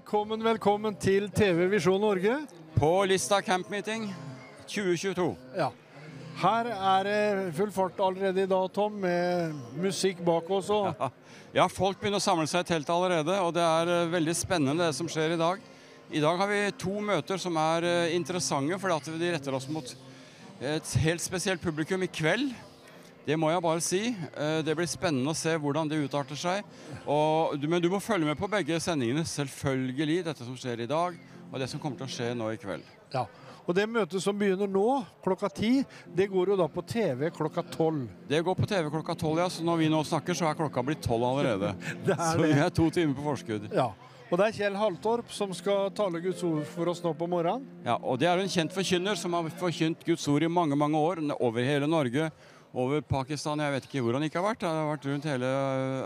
Velkommen, velkommen til TV Visjon Norge. På Lista Camp Meeting 2022. Ja. Her er det full fart allerede i dag, Tom, med musikk bak oss Og... Ja, folk begynner å samle seg i teltet allerede, og det er eh, veldig spennende det som skjer i dag. I dag har vi to møter som er eh, interessante, fordi de retter oss mot et helt spesielt publikum i kveld. Det må jeg bare si. Eh, Det blir spennende å se hvordan det utarter seg. Og, men du må følge med på begge sendingene, selvfølgelig. Dette som skjer i dag, og det som kommer til å skje nå i kveld. Ja. Og det møtet som begynner nå, klokka ti, det går jo da på TV klokka tolv. Det går på TV klokka tolv, ja. Så når vi nå snakker, så er klokka blitt tolv allerede. Det er så vi er to timer på forskudd. Ja. Og det er Kjell Haltorp som skal tale Guds ord for oss nå på morgenen. Ja, og Det er en kjent forkynner som har forkynt Guds ord i mange mange år over hele Norge. Over Pakistan, jeg vet ikke hvor han ikke har vært. Han har vært rundt hele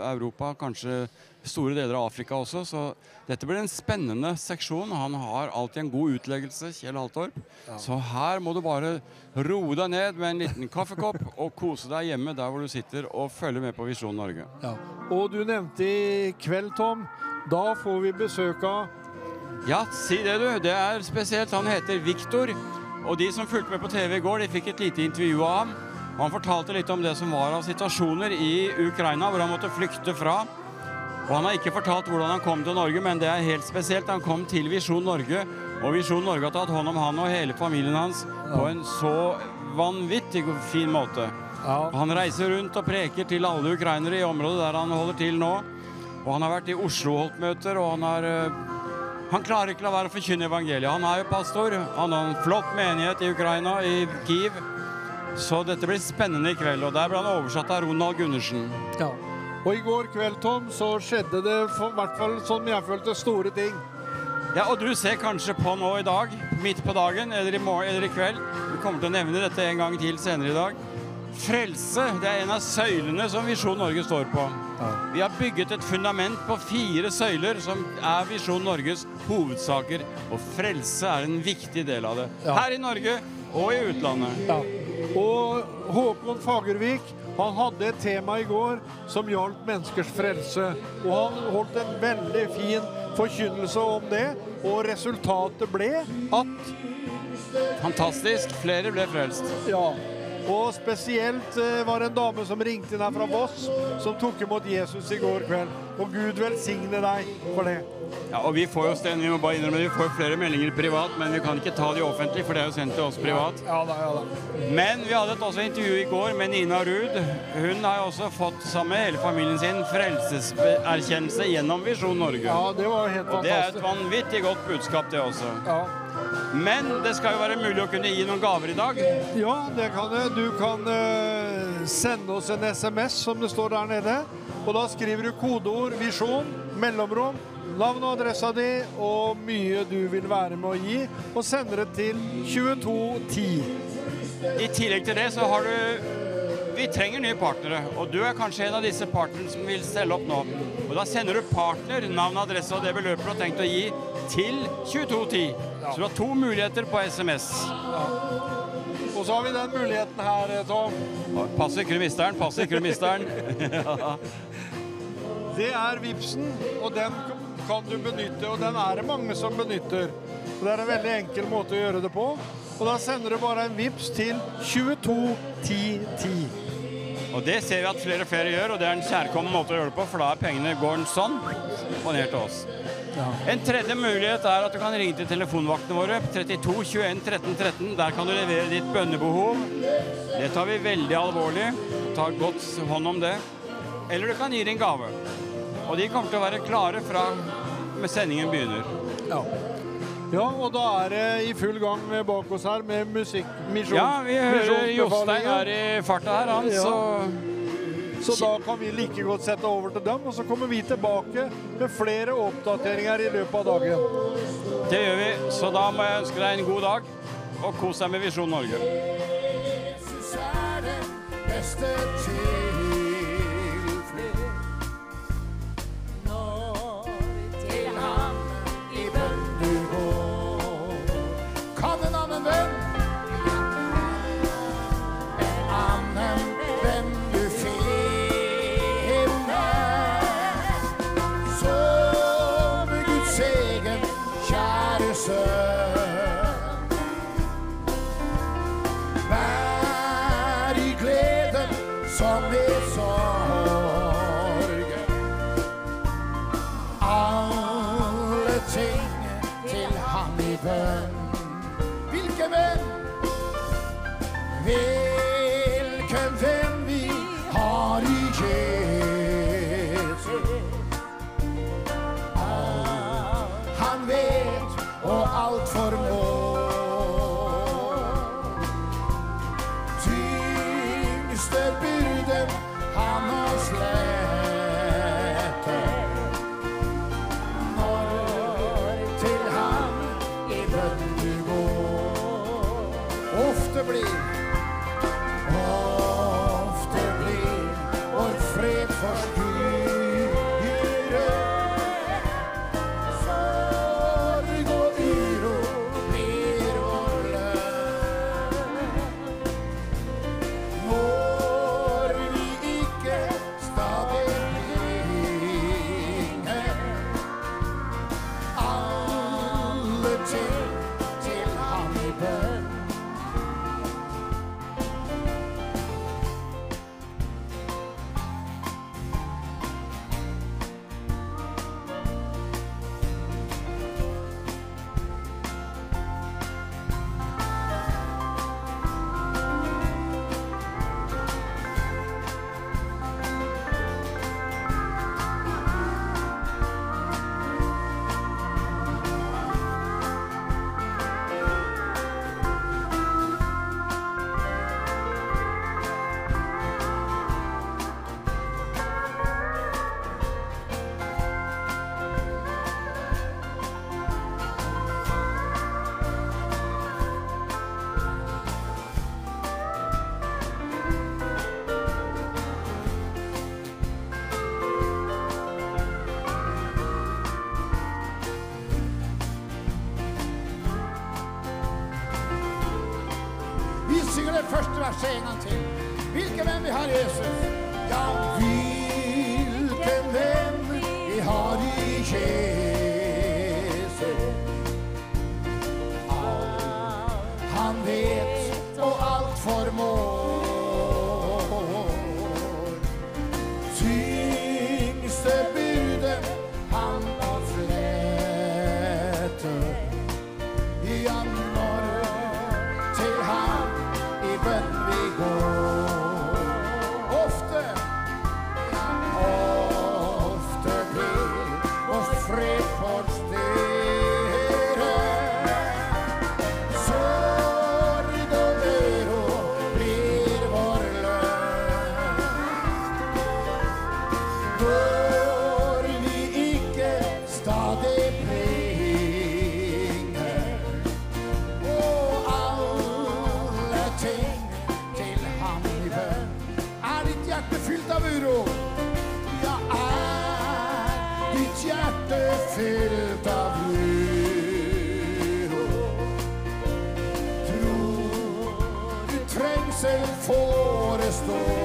Europa, kanskje store deler av Afrika også. Så dette blir en spennende seksjon. Han har alltid en god utleggelse, Kjell Haltorp. Så her må du bare roe deg ned med en liten kaffekopp og kose deg hjemme der hvor du sitter og følge med på Visjon Norge. Ja. Og du nevnte i kveld, Tom, da får vi besøk av Ja, si det du. Det er spesielt. Han heter Viktor. Og de som fulgte med på TV i går, de fikk et lite intervju av ham. Han fortalte litt om det som var av situasjoner i Ukraina, hvor han måtte flykte fra. Og han har ikke fortalt hvordan han kom til Norge, men det er helt spesielt. Han kom til Visjon Norge, og Visjon Norge har tatt hånd om han og hele familien hans på en så vanvittig fin måte. ja. Han reiser rundt og preker til alle ukrainere i området der han holder til nå. Og han har vært i Oslo og holdt møter, og han har eh, Han klarer ikke la være å forkynne evangeliet. Han er jo pastor. Han har en flott menighet i Ukraina, i Kiev. Så dette blir spennende i kveld. Og der ble han oversatt av Ronald Gundersen. ja. Og i går kveld, Tom, så skjedde det for, i hvert fall sånn jeg følte store ting. Ja, og du ser kanskje på nå i dag, midt på dagen, eller i morgen eller i kveld. Vi kommer til å nevne dette en gang til senere i dag. Frelse, det er en av søylene som Visjon Norge står på. Vi har bygget et fundament på fire søyler som er Visjon Norges hovedsaker. Og frelse er en viktig del av det. Ja. Her i Norge og i utlandet. Ja. Og Håkon Fagervik han hadde et tema i går som gjaldt menneskers frelse. Og han holdt en veldig fin forkynnelse om det. Og resultatet ble at Fantastisk. Flere ble frelst. Ja. Og spesielt eh, var det en dame som ringte inn her fra Voss, som tok imot Jesus i går kveld. Og Gud velsigne deg for det. Ja, og Vi får jo Sten, vi må bare innrømme vi får flere meldinger privat, men vi kan ikke ta de offentlig, for det er jo sendt til oss privat. Ja da, ja da. Men vi hadde et også intervju i går med Nina Ruud. Hun har jo også fått sammen med hele familien sin frelseserkjennelse gjennom Visjon Norge. Ja, det var helt Og det er et vanvittig godt budskap, det også. Ja. Men det skal jo være mulig å kunne gi noen gaver i dag. Ja, det kan det. Du kan eh, sende oss en SMS, som det står der nede. Og da skriver du kodeord 'visjon', mellomrom, navn og adressa di og mye du vil være med å gi, og sender det til 2210. I tillegg til det så har du Vi trenger nye partnere, og du er kanskje en av disse partnerne som vil stelle opp nå. Og da sender du partner, navn, adresse og det beløpet du har tenkt å gi, til 2210. Så du har to muligheter på SMS. Og så har vi den muligheten her, eh, Tom. Pass ikke du mister den, pass ikke du mister den. Det er Vipsen, og den kan du benytte, og den er det mange som benytter. Så det er en veldig enkel måte å gjøre det på. Og da sender du bare en Vips til 221010. Og det ser vi at flere og flere gjør, og det er en kjærkommen måte å gjøre det på, for da er pengene går sånn og ned til oss. En tredje mulighet er at du kan ringe til telefonvaktene våre 32 21 13 13. Der kan du levere ditt bønnebehov. Det tar vi veldig alvorlig. Tar godt hånd om det. Eller du kan gi din gave. Og de kommer til å være klare fra med sendingen begynner. Ja. ja, og da er det i full gang bak oss her med musikkmisjon. Ja, vi hører Jostein er i farta her, han, Ja. så Så da kan vi like godt sette over til dem, og så kommer vi tilbake med flere oppdateringer i løpet av dagen. det gjør vi. Så da må jeg ønske deg en god dag, og kos deg med Visjon Norge. Jesus er den beste tilflukt. Hvilken gold.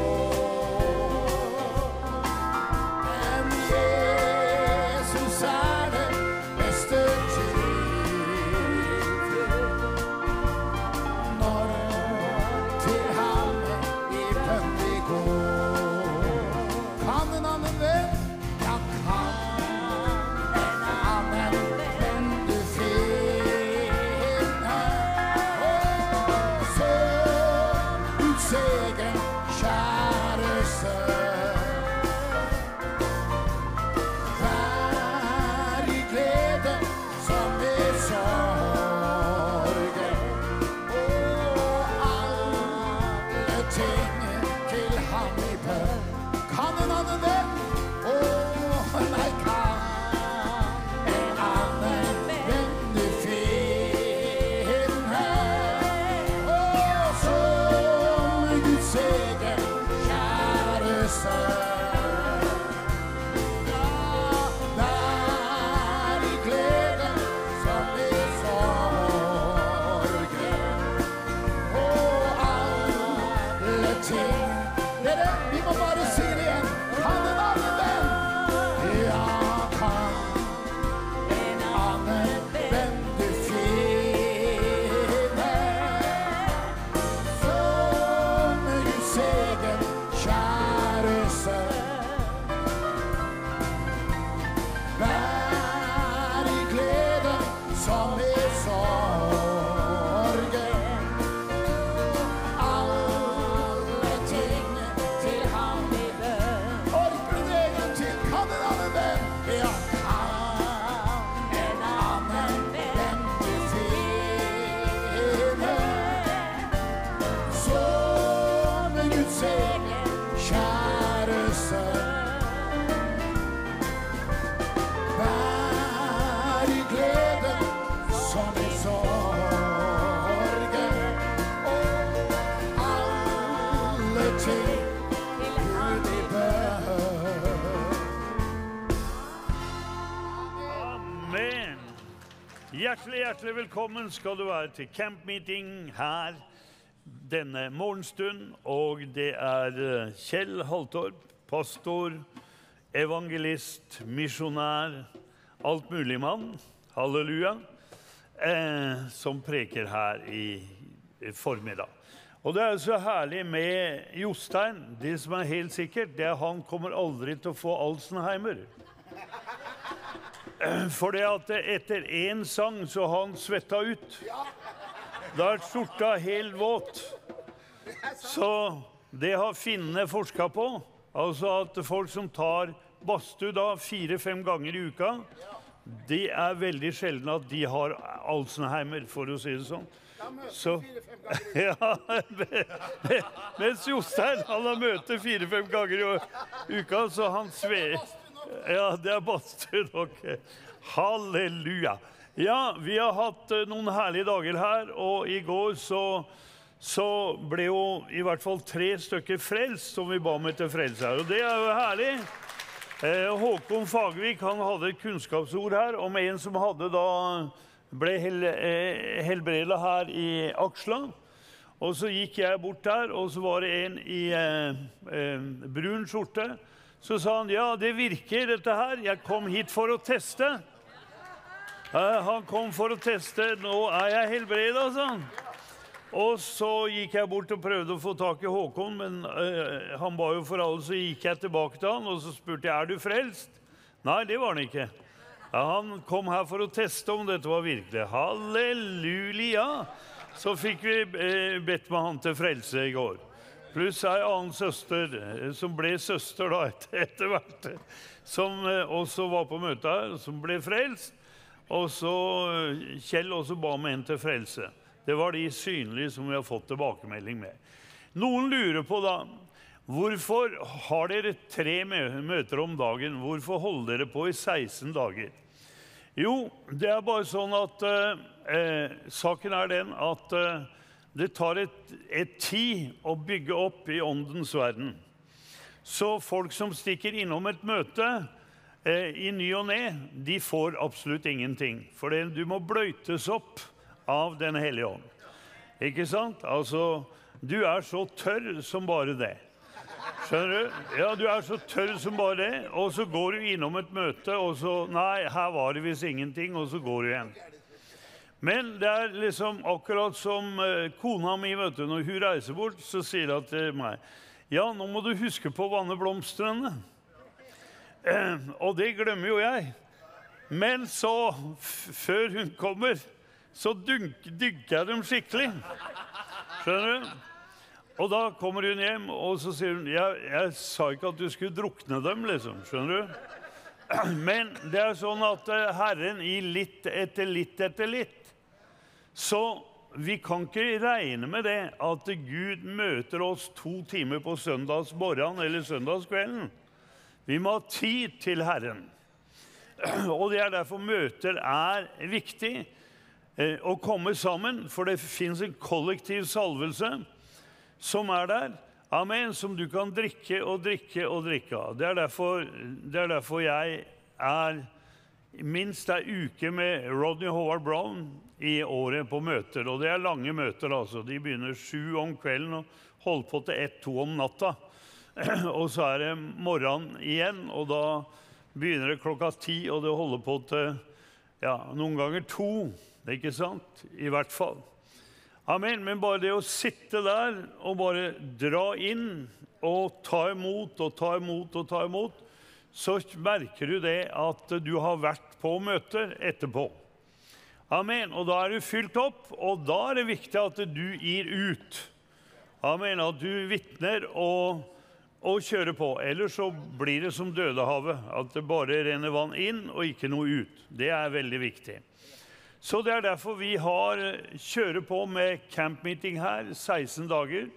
Hjertelig, velkommen skal du være til campmeeting her denne morgenstund. Og det er eh, Kjell Haltorp, pastor, evangelist, misjonær, altmuligmann, halleluja, eh, som preker her i, i formiddag. Og det er så herlig med Jostein. Det som er helt sikkert, det er at han kommer aldri til å få Alzheimer. For det at etter én sang så har han svetta ut. Da er skjorta helt våt. Så det har finnene forska på. Altså at folk som tar badstue da fire-fem ganger i uka, det er veldig sjelden at de har Alzheimer, for å si det sånn. Så, ja, mens Jostein han har møte fire-fem ganger i uka, så han svever ja, det er badstue. Ok. Halleluja. Ja, vi har hatt eh, noen herlige dager her, og i går så, så ble jo i hvert fall tre stykker frelst som vi ba om etter her. Og det er jo herlig. Eh, Håkon Fagervik han hadde et kunnskapsord her om en som hadde da ble hel, eh, helbreda her i aksla. Og så gikk jeg bort der, og så var det en i eh, eh, brun skjorte. Så sa han ja, det virker, dette her. Jeg kom hit for å teste. Han kom for å teste. Nå er jeg helbreda, sa han. Og så gikk jeg bort og prøvde å få tak i Håkon, men eh, han ba jo for alle, så gikk jeg tilbake til han og så spurte jeg, er du frelst. Nei, det var han ikke. Ja, han kom her for å teste om dette var virkelig. Halleluja! Så fikk vi eh, bedt med han til frelse i går. Pluss ei annen søster, eh, som ble søster da etter, hvert, som eh, også var på møtet her, som ble frelst. Og så eh, Kjell også ba med en til frelse. Det var de synlige som vi har fått tilbakemelding med. Noen lurer på da hvorfor har dere tre møter om dagen. Hvorfor holder dere på i 16 dager? Jo, det er bare sånn at eh, saken er den at eh, det tar et, et tid å bygge opp i åndens verden. Så folk som stikker innom et møte eh, i ny og ne, de får absolutt ingenting. For det, du må bløytes opp av Den hellige ånd. Ikke sant? Altså, du er så tørr som bare det. Skjønner du? Ja, du er så tørr som bare det. Og så går du innom et møte, og så Nei, her var det visst ingenting, og så går du igjen. Men det er liksom akkurat som eh, kona mi, vet du, når hun reiser bort, så sier hun til meg Ja, nå må du huske på å vanne blomstene. Eh, og det glemmer jo jeg. Men så, før hun kommer, så dynker jeg dem skikkelig. Skjønner du? Og da kommer hun hjem, og så sier hun jeg, jeg sa ikke at du skulle drukne dem, liksom. Skjønner du? Men det er sånn at eh, Herren gir litt etter litt etter litt. Så vi kan ikke regne med det at Gud møter oss to timer på søndagsmorgenen eller søndagskvelden. Vi må ha tid til Herren. Og det er derfor møter er viktig eh, å komme sammen, for det fins en kollektiv salvelse som er der. Amen, som du kan drikke og drikke og drikke av. Det det er derfor jeg er minst ei uke med Rodney Howard Brown i året på møter. Og det er lange møter, altså. De begynner sju om kvelden og holder på til ett-to om natta. Og så er det morgenen igjen, og da begynner det klokka ti, og det holder på til ja, noen ganger to. Ikke sant? I hvert fall. Amen. Men bare det å sitte der og bare dra inn og ta imot og ta imot og ta imot, så merker du det at du har vært på møter etterpå. Amen. Og da er du fylt opp, og da er det viktig at du gir ut. Amen. At du vitner og, og kjører på. Ellers så blir det som Dødehavet, at det bare renner vann inn og ikke noe ut. Det er veldig viktig. Så det er derfor vi har kjører på med campmeeting her 16 dager.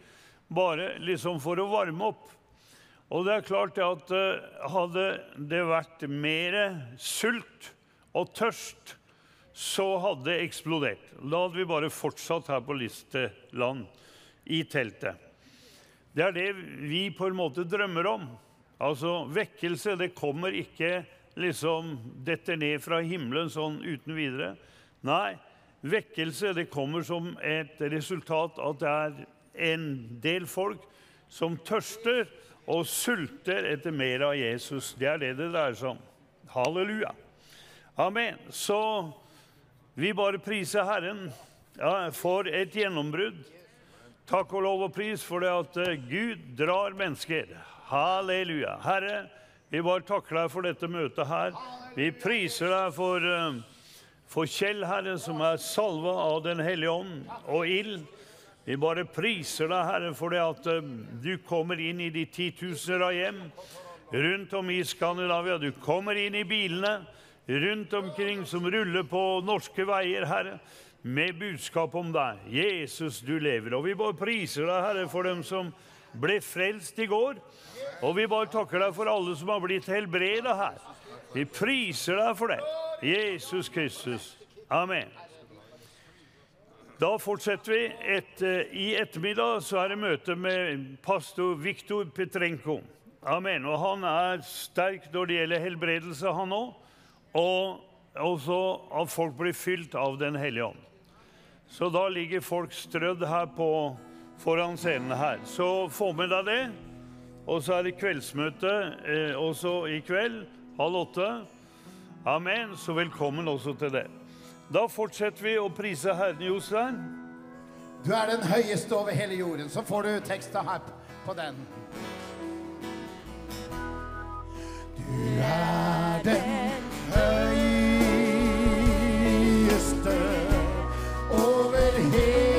Bare liksom for å varme opp. Og det er klart at eh, hadde det vært mer sult og tørst så hadde det eksplodert. Da hadde vi bare fortsatt her på Listeland, i teltet. Det er det vi på en måte drømmer om. Altså, Vekkelse det kommer ikke liksom detter ned fra himmelen sånn uten videre. Nei, vekkelse det kommer som et resultat at det er en del folk som tørster og sulter etter mer av Jesus. Det er det det dreier seg om. Halleluja. Amen. Så vi bare priser Herren ja, for et gjennombrudd. Takk og lov og pris for det at eh, Gud drar mennesker. Halleluja. Herre, vi bare takker deg for dette møtet her. Vi priser deg for, eh, for Kjell, Herre, som er salva av Den hellige ånd og ild. Vi bare priser deg, Herre, for det at eh, du kommer inn i de titusener av hjem rundt om i Skandinavia. Du kommer inn i bilene rundt omkring som ruller på norske veier, Herre, med budskap om deg. Jesus, du lever. Og vi bare priser deg, Herre, for dem som ble frelst i går. Og vi bare takker deg for alle som har blitt helbreda her. Vi priser deg for det. Jesus Kristus. Amen. Da fortsetter vi. Et, eh, I ettermiddag så er det møte med pastor Viktor Petrenko. Amen. Og han er sterk når det gjelder helbredelse, han òg. Og også at folk blir fylt av Den hellige ånd. Så da ligger folk strødd her på, foran scenen her. Så få med deg det. Og så er det kveldsmøte eh, også i kveld, halv åtte. Amen. Så velkommen også til det. Da fortsetter vi å prise Herren Jostein. Du er den høyeste over hele jorden. Så får du teksta her på den. Du er den høyeste over hele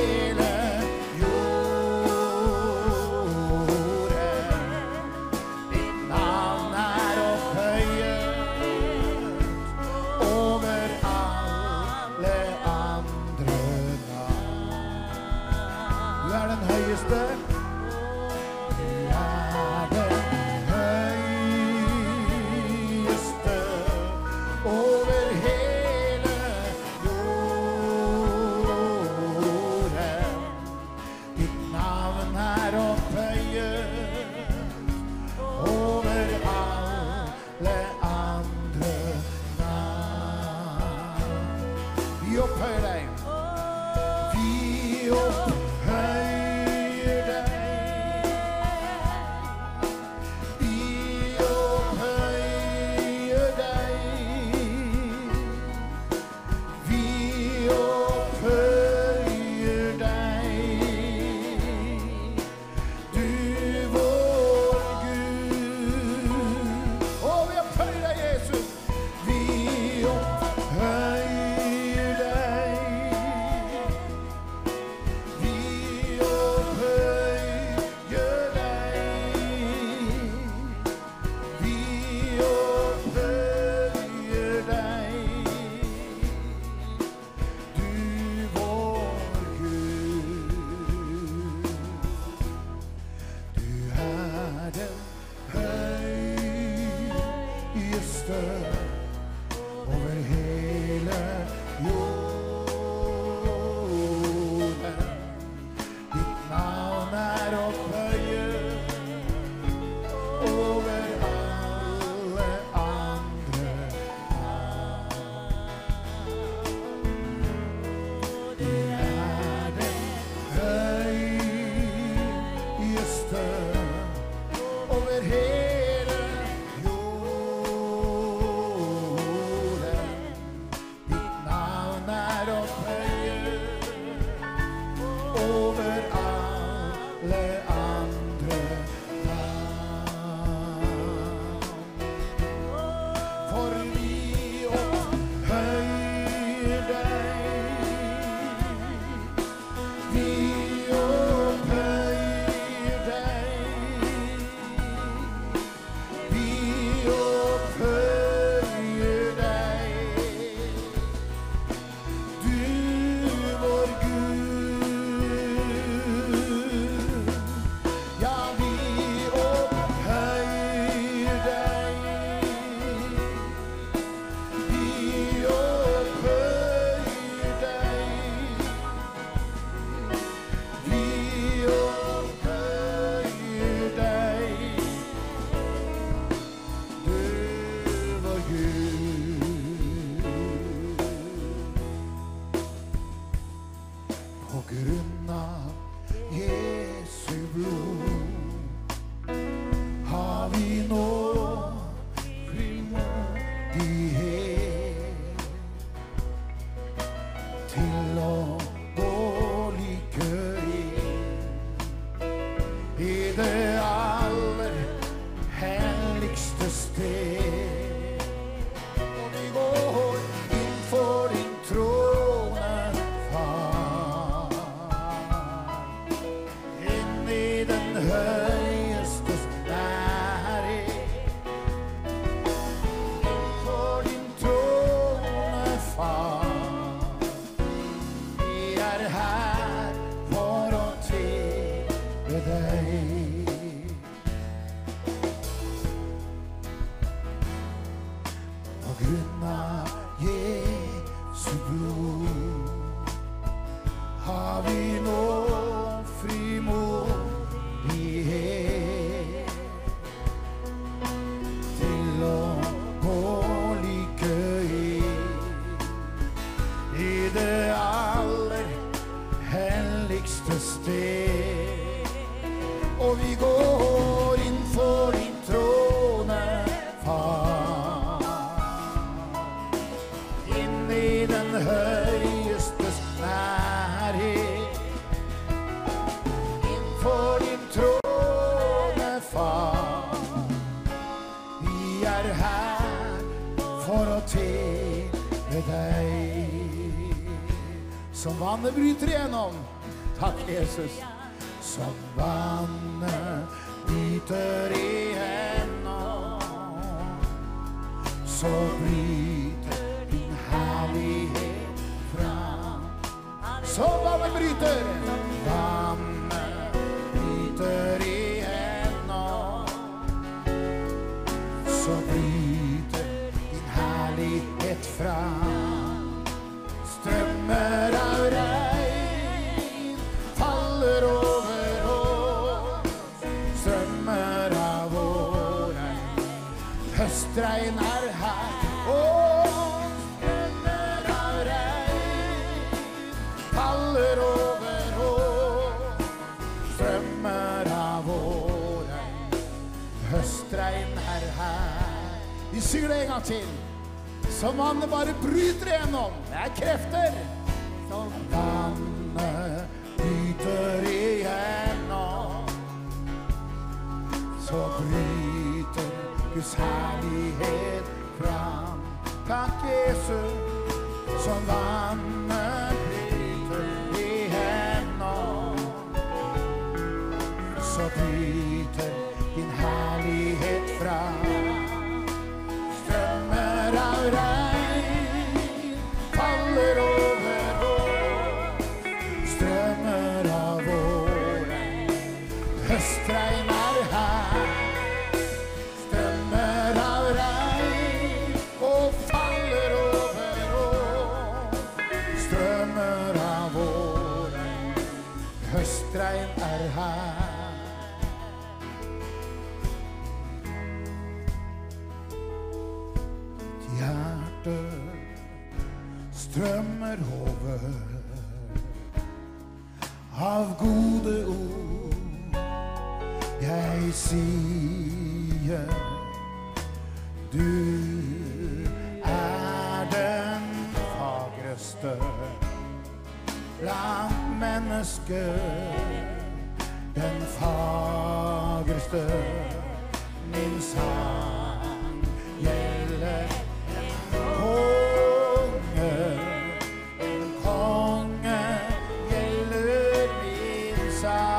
min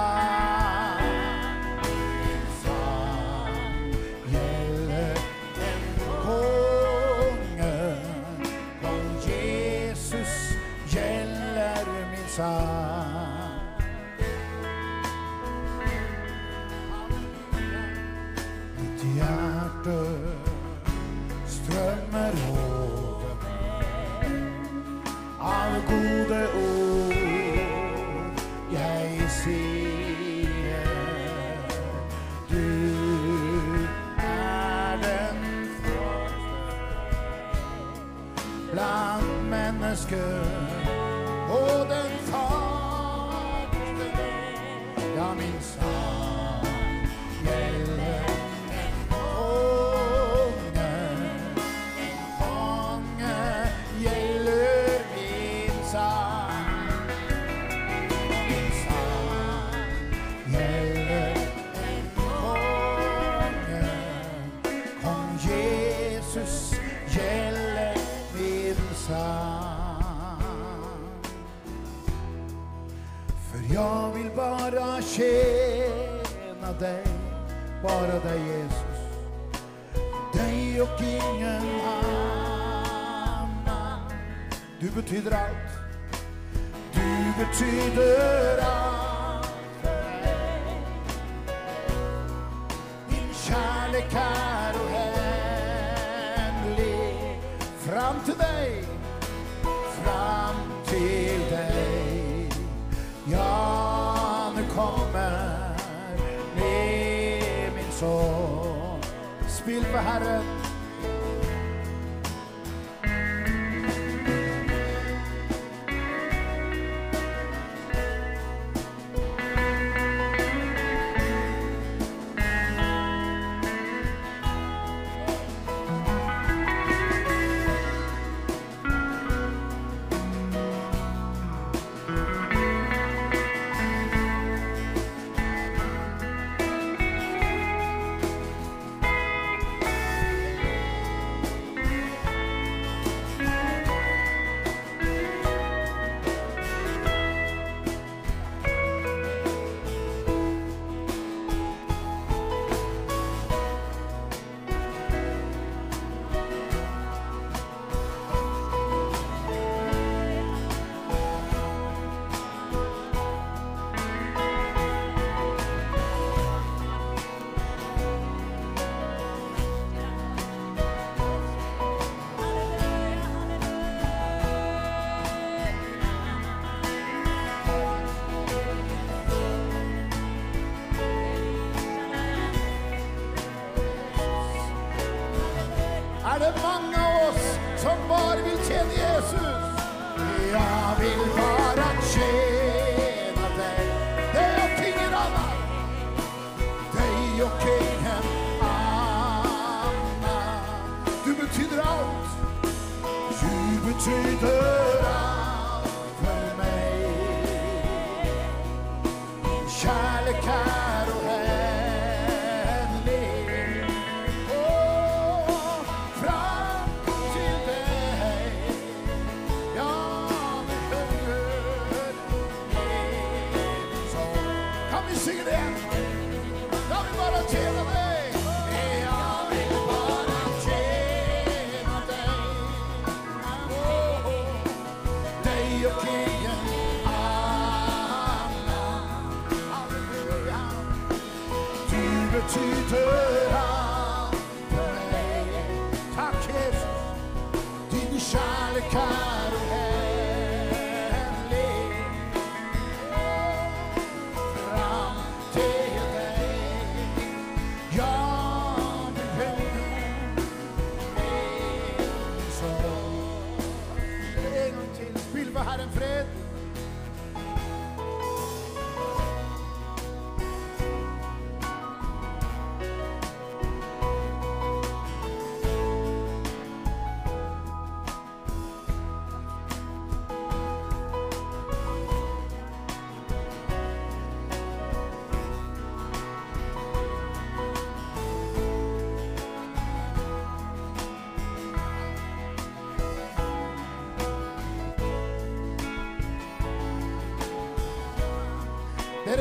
ty drag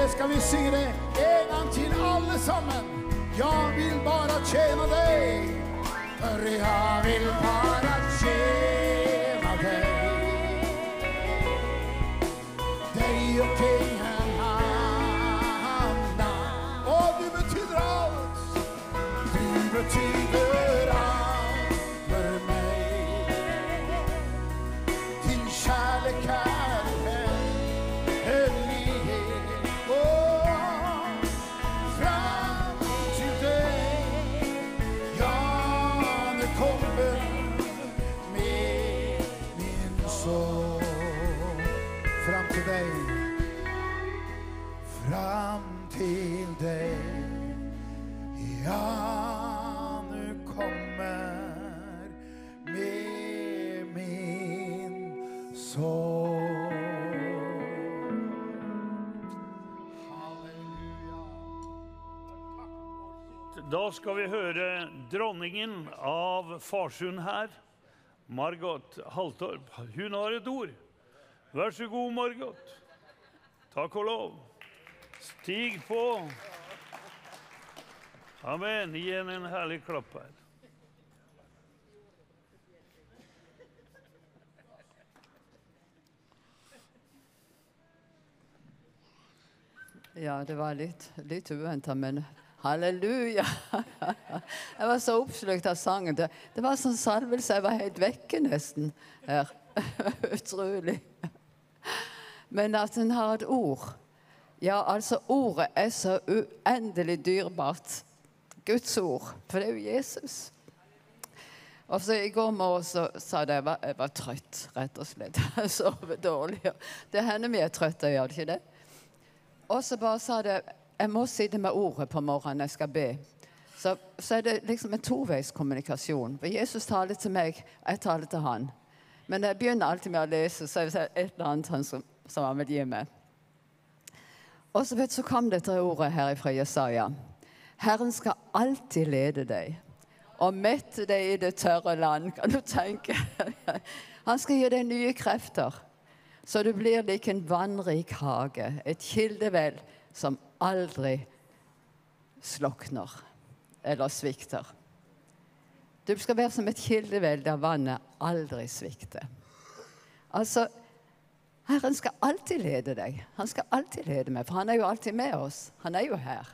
skal vi synge det en gang til, alle sammen. skal vi høre dronningen av Farsund her, Margot Haltorp. Hun har et ord. Vær så god, Margot. Takk og lov. Stig på. Amen. Gi henne en herlig klapp her. Ja, det var litt, litt uventa, men halleluja! Jeg var så oppslukt av sangen. Det, var sånn salvelse. Jeg var helt vekke nesten her. Utrolig. Men at en har et ord Ja, altså, ordet er så uendelig dyrebart. Guds ord. For det er jo Jesus. Og så I går morges så sa jeg jeg jeg var trøtt, rett og slett. Jeg sover dårlig. Det hender vi er trøtte, gjør det ikke det? Og så bare sa det Jeg må sitte med ordet på morgenen jeg skal be. Så, så er det liksom en toveiskommunikasjon. For Jesus taler til meg, jeg taler til han. Men jeg begynner alltid med å lese, så er det et eller annet han som, som han vil gi meg. Og så, vet, så kom dette ordet her fra Jesaja. Herren skal alltid lede deg og mette deg i det tørre land. Kan du tenke? Han skal gi deg nye krefter. Så du blir lik en vannrik hage, et kildevel som aldri slokner eller svikter. Du skal være som et kildevel der vannet aldri svikter. Altså, Herren skal alltid lede deg. Han skal alltid lede meg, for han er jo alltid med oss. Han er jo her.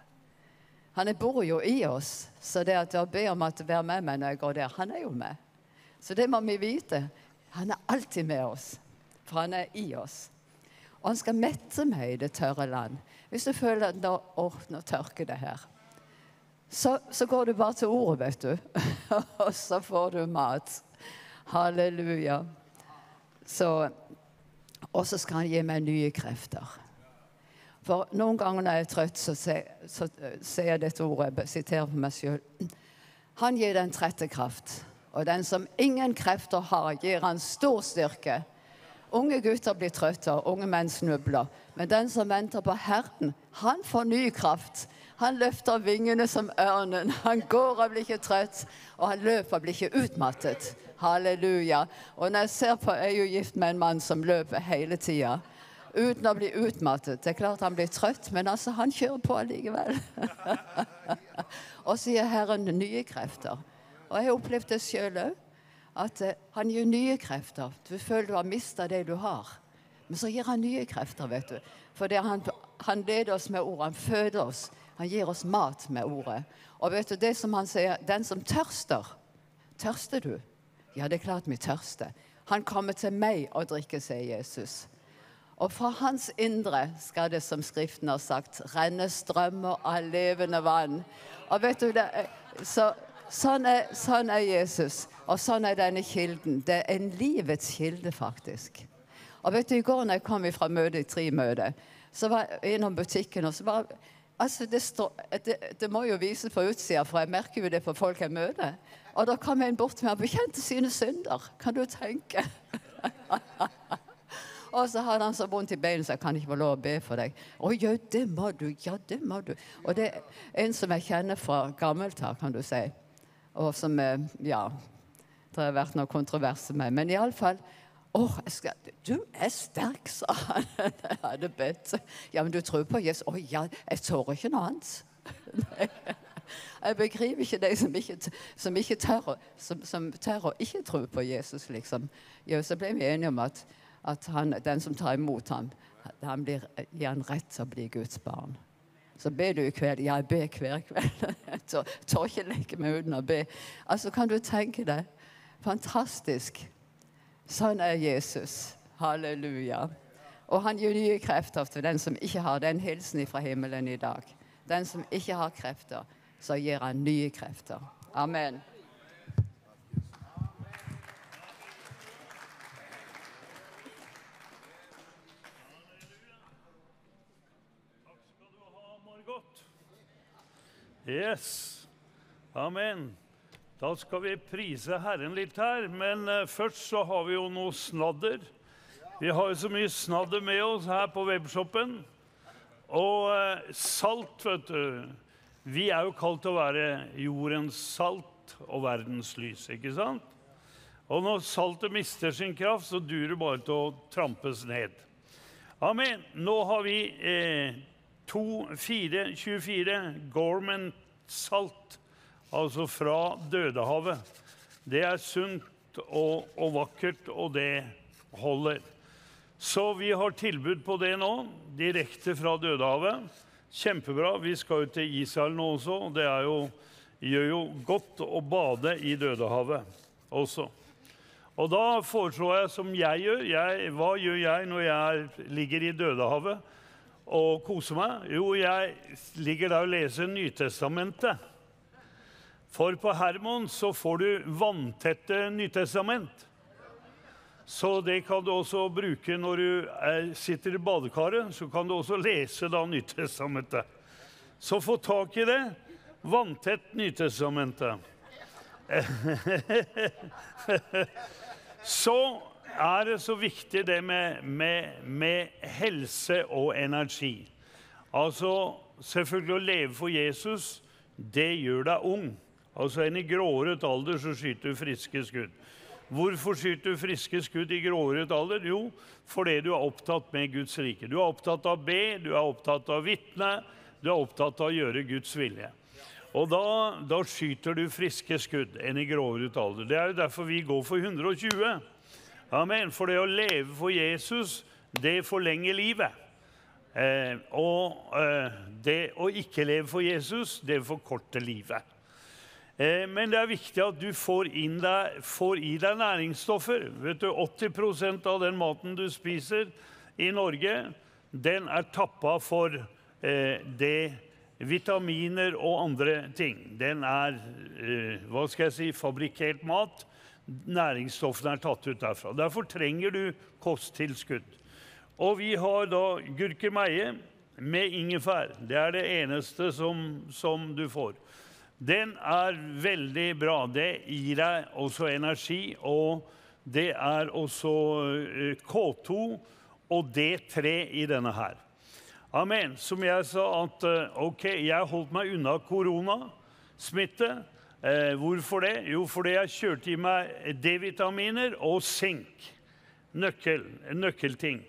Han bor jo i oss, så det at å be om at være med meg når jeg går der, han er jo med. Så det må vi vite. Han er alltid med oss for han er i oss. Og han skal mette meg i det tørre land. Hvis du føler at nå, oh, nå tørker det her, så, så, går du bare til ordet, vet du. og så får du mat. Halleluja. Så, og så skal han gi meg nye krefter. For noen ganger når jeg er trøtt, så ser jeg dette ordet. Jeg siterer på meg sjøl. Han gir den trette kraft. Og den som ingen krefter har, gir han stor styrke. Unge gutter blir trøtte, unge menn snubler. Men den som venter på Herren, han får ny kraft. Han løfter vingene som ørnen. Han går og blir ikke trøtt, og han løper og blir ikke utmattet. Halleluja. Og når jeg ser på, jeg er jo gift med en mann som løper hele tida. Uten å bli utmattet. Det er klart han blir trøtt, men altså, han kjører på allikevel. og så gir Herren nye krefter. Og jeg har opplevd det sjøl òg at uh, han gir nye krefter. Du føler du har mista det du har. Men så gir han nye krefter, vet du. For han, han, leder oss med ordet. Han føder oss. Han gir oss mat med ordet. Og vet du, det som han sier, den som tørster Tørster du? Ja, det er klart vi tørster. Han kommer til meg og drikker, sier Jesus. Og fra hans indre skal det, som Skriften har sagt, renne strømmer av levende vann. Og vet du, det, så Sånn er, sånn er, Jesus, og sånn er denne kilden. Det er en livets kilde, faktisk. Og vet du, I går når jeg kom fra møtet i Tri-møtet, så var jeg innom butikken og så var altså det, står, det, det, må jo vises på utsida, for jeg merker jo det på folk jeg møter. Og da kom en bort til meg og bekjente sine synder. Kan du tenke? og så hadde han så vondt i beinet, så jeg kan ikke få lov å be for deg. Å ja, det må du. Ja, det må du. Og det er en som jeg kjenner fra gammelt av, kan du si og som Ja, det har vært noe kontrovers med. Men iallfall oh, skal, du er sterk, sa han. Jeg hadde bedt. Ja, men du tror på Jesus? Å ja, jeg tør ikke noe annet. Jeg begriper ikke de som ikke, som ikke tør, som, som tør å ikke tro på Jesus, liksom. Jo, så ble vi enige om at, at han, den som tar imot ham, han blir, gir han rett til å bli Guds barn. Så ber du i kveld. Ja, jeg ber hver kveld. Jeg tør ikke legge meg uten å be. Altså, Kan du tenke deg? Fantastisk. Sånn er Jesus. Halleluja. Og han gir nye krefter til den som ikke har den hilsen fra himmelen i dag. Den som ikke har krefter, så gir han nye krefter. Amen. Yes. Amen. Da skal vi prise Herren litt her, men uh, først så har vi jo noe snadder. Vi har jo så mye snadder med oss her på webshopen. Og uh, salt, vet du. Vi er jo kalt til å være jordens salt og verdens lys, ikke sant? Og når saltet mister sin kraft, så durer det bare til å trampes ned. Amen. Nå har vi eh, 2424 Gorman-salt, altså fra Dødehavet. Det er sunt og, og vakkert, og det holder. Så vi har tilbud på det nå, direkte fra Dødehavet. Kjempebra. Vi skal jo til Israel nå også, og det jo, gjør jo godt å bade i Dødehavet også. Og da foreslår jeg som jeg gjør. Jeg, hva gjør jeg når jeg ligger i Dødehavet og koser meg? Jo, jeg ligger der og leser Nytestamentet. For på Hermon så får du vanntette Nytestament. Så det kan du også bruke når du er, sitter i badekaret. Så kan du også lese da Nytestamentet. Så få tak i det. Vanntett Nytestamentet. så er det så viktig det med, med, med helse og energi. Altså selvfølgelig å leve for Jesus, det gjør deg ung. Altså enn i gråret alder så skyter du friske skudd. Hvorfor skyter du friske skudd i gråret alder? Jo, fordi du er opptatt med Guds rike. Du er opptatt av be, du er opptatt av vitne, du er opptatt av å gjøre Guds vilje. Og da, da skyter du friske skudd enn i gråret alder. Det er jo derfor vi går for 120. Amen. For det å leve for Jesus, det forlenger livet. Eh, og eh, det å ikke leve for Jesus, det forkorter livet. Eh, men det er viktig at du får, deg, får, i deg næringsstoffer. Vet du, 80% av den maten du spiser i Norge, den er tappa for eh, det vitaminer og andre ting. Den er eh, hva skal jeg si, fabrikkert mat. Næringsstoffene er tatt ut derfra. Derfor trenger du kosttilskudd. Og vi har da gurkemeie med ingefær. Det er det eneste som, som du får. Den er veldig bra. Det gir deg også energi, og det er også eh, K2 og D3 i denne her. Amen. Som jeg sa, at eh, ok, jeg holdt meg unna koronasmitte. Eh, hvorfor det? Jo, fordi jeg kjørte i meg D-vitaminer og sink. Nøkkel, nøkkelting.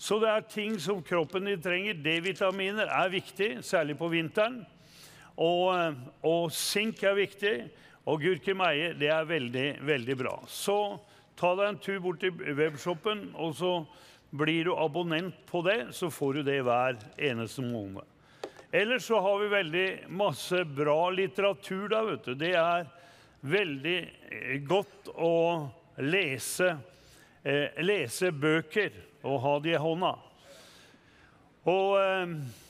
Så det er ting som kroppen din trenger. D-vitaminer er viktig, særlig på vinteren. Og, eh, og sink er viktig. Og gurkemeie det er veldig, veldig bra. Så ta deg en tur bort til webshopen, og så blir du abonnent på det, så får du det hver eneste måned. Ellers så har vi veldig masse bra litteratur der, vet du. Det er veldig eh, godt å lese, eh, lese bøker og ha de i hånda. Og... Eh,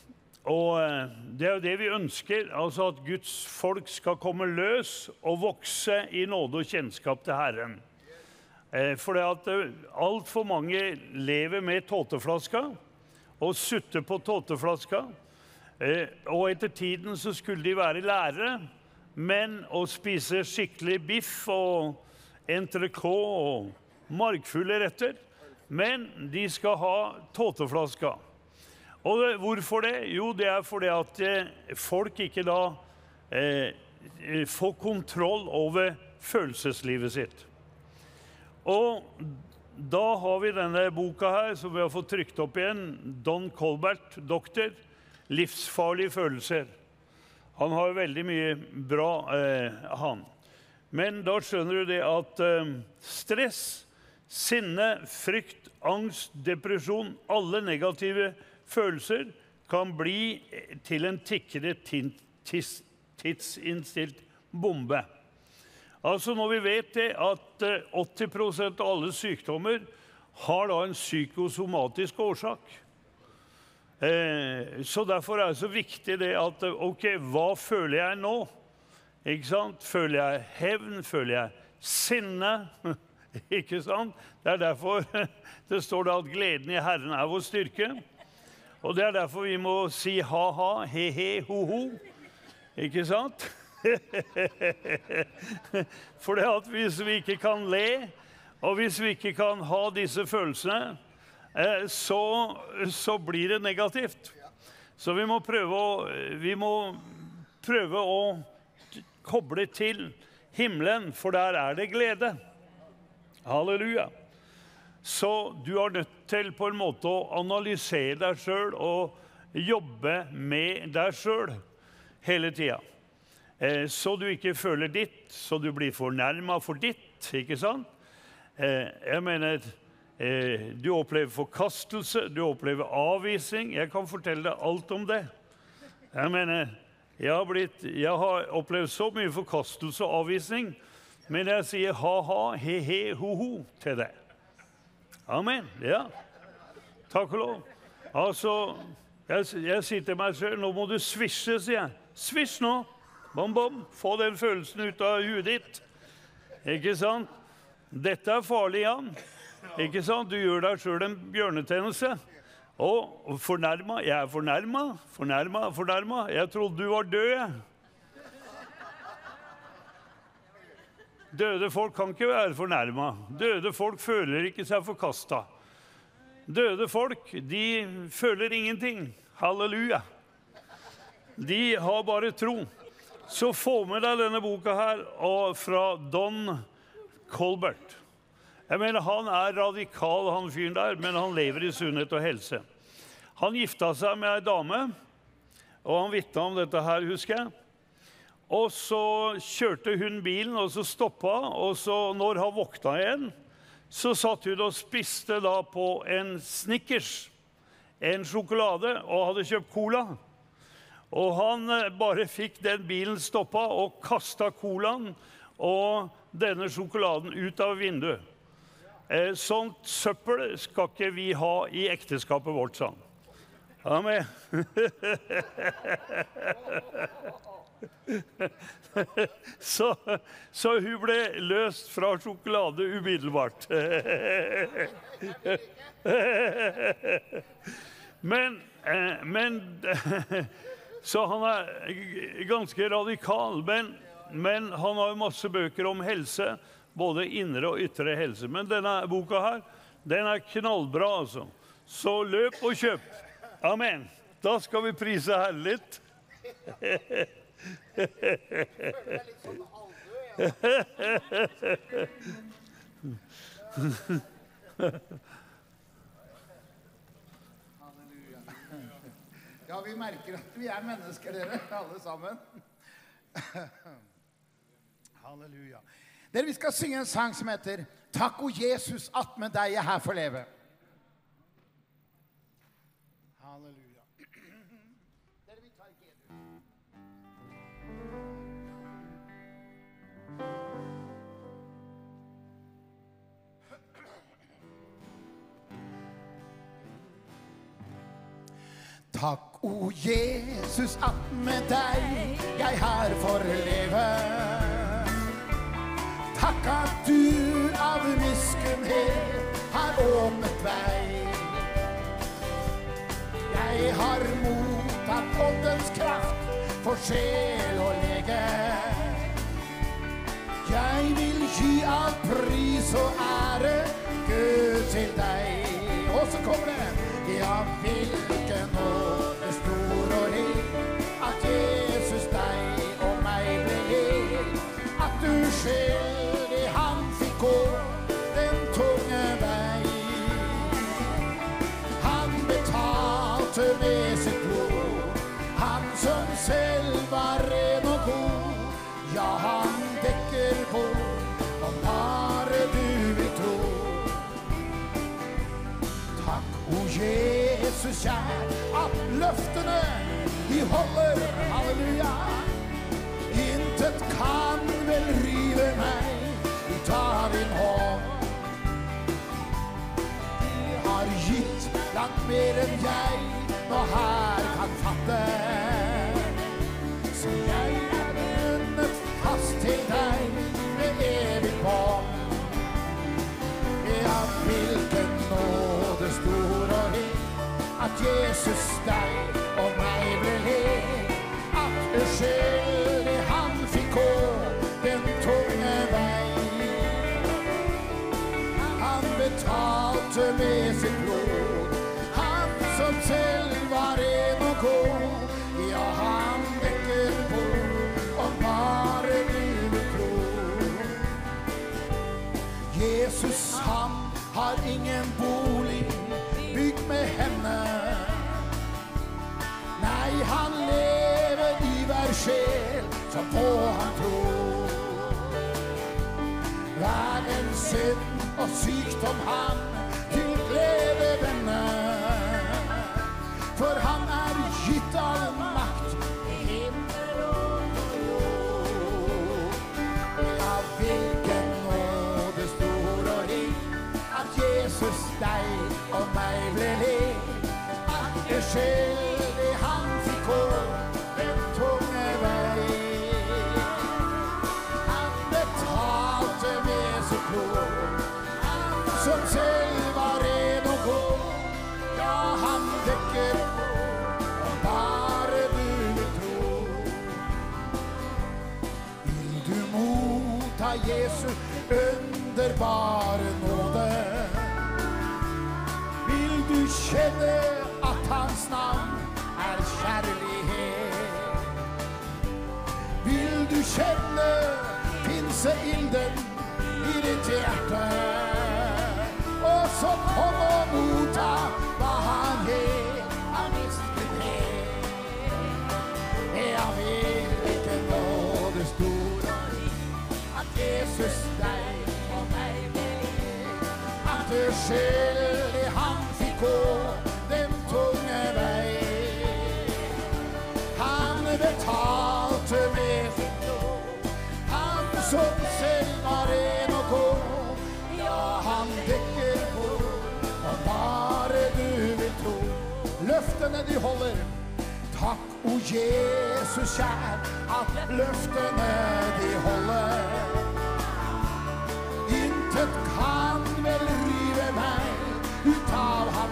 og eh, Det er jo det vi ønsker, altså at Guds folk skal komme løs og vokse i nåde og kjennskap til Herren. Eh, for det at eh, altfor mange lever med tåteflaska og sutter på tåteflaska. Og etter tiden så skulle de være lærere, men å spise skikkelig biff og entrecôte og markfulle retter. Men de skal ha tåteflaska. Og det, hvorfor det? Jo, det er fordi at eh, folk ikke da eh, får kontroll over følelseslivet sitt. Og da har vi denne boka her, som vi har fått trykt opp igjen. Don Colbert, doktor. 'Livsfarlige følelser'. Han har veldig mye bra, eh, han. Men da skjønner du det at eh, stress, sinne, frykt, angst, depresjon Alle negative følelser følelser kan bli til en tikkende tidsinnstilt bombe. Altså Når vi vet det at 80 eh, av alle sykdommer har da en psykosomatisk årsak. Eh, så Derfor er det så viktig det at OK, hva føler jeg nå? Ikke sant? Føler jeg hevn? Føler jeg sinne? Ikke sant? Det er derfor det står da at gleden i Herren er vår styrke. Og det er derfor vi må si ha-ha, he-he, ho-ho. Ikke sant? For det at hvis vi ikke kan le, og hvis vi ikke kan ha disse følelsene, eh, så, så blir det negativt. Så vi må, prøve å, vi må prøve å koble til himmelen, for der er det glede. Halleluja. Så du er nødt til på en måte å analysere deg sjøl og jobbe med deg sjøl hele tida. Eh, så du ikke føler ditt, så du blir fornærma for ditt. ikke sant? Eh, jeg mener eh, Du opplever forkastelse, du opplever avvisning. Jeg kan fortelle deg alt om det. Jeg mener, jeg har, blitt, jeg har opplevd så mye forkastelse og avvisning, men jeg sier ha-ha, he-he, ho-ho til det. Amen. Ja. Takk og lov. Altså, jeg, jeg sier til meg selv nå må du svisje, sier jeg. Svisj nå. Bom, bom. Få den følelsen ut av huet ditt. Ikke sant? Dette er farlig, Jan. Ikke sant? Du gjør deg sjøl en bjørnetjeneste. Og fornærma. Jeg er fornærma, fornærma, fornærma. Jeg trodde du var død, jeg. Døde folk kan ikke være fornærma. Døde folk føler ikke seg forkasta. Døde folk, de føler ingenting. Halleluja. De har bare tro. Så få med deg denne boka her fra Don Colbert. Jeg mener, Han er radikal, han fyren der, men han lever i sunnhet og helse. Han gifta seg med ei dame, og han vitna om dette her, husker jeg. Og så kjørte hun bilen, og så stoppa Og så når han våkna igjen, så satt hun og spiste da på en Snickers, en sjokolade, og hadde kjøpt cola. Og han eh, bare fikk den bilen stoppa og kasta colaen og denne sjokoladen ut av vinduet. Eh, sånt søppel skal ikke vi ha i ekteskapet vårt, sa han. Amen. så, så hun ble løst fra sjokolade umiddelbart. men, eh, men Så han er ganske radikal. Men, men han har jo masse bøker om helse, både indre og ytre helse. Men denne boka her, den er knallbra, altså. Så løp og kjøp. Amen. Da skal vi prise Herren litt. Ja, vi merker at vi er mennesker, dere, alle sammen. Halleluja. Dere, Vi skal synge en sang som heter 'Takk, o Jesus, at med deg jeg her får leve'. Takk, o Jesus, at med deg jeg her får leve. Takk at du av miskunnhet har åpnet vei. Jeg har mottatt åndens kraft for sjel og lege. Jeg vil gi all pris og ære, Gud, til deg. Og så kommer det. Ja, hvilken nåde stor og rik, at Jesus deg og meg ble hel. At du skyldig Jesus kjær, at løftene de holder, halleluja. Intet kan vel rive meg ut av din hånd. Du har gitt langt mer enn jeg nå her kan fatte. Så jeg er bundet fast til deg med evig bånd. Ja, hvilken nåde stor at Jesus deg og meg ble hel. At uskyldig han fikk gå den tunge vei. Han betalte med han lever i hver sjel som på han tror. Hver en synd og sykdom han til glede vender. For han er gitt all makt i himmel og jord. Av hvilken nåde stor og rik at Jesus deg og meg ble lik. At det skyldig Jesu underbare nåde? Vil du kjenne at hans navn er kjærlighet? Vil du kjenne pinseilden i ditt hjerte? Og så kom At han fikk gå den tunge vei. Han betalte med sitt blod, han som selv var ren og god. Ja, han dekker bord, bare du vil tro. Løftene de holder, takk, o Jesus kjær, at løftene de holder.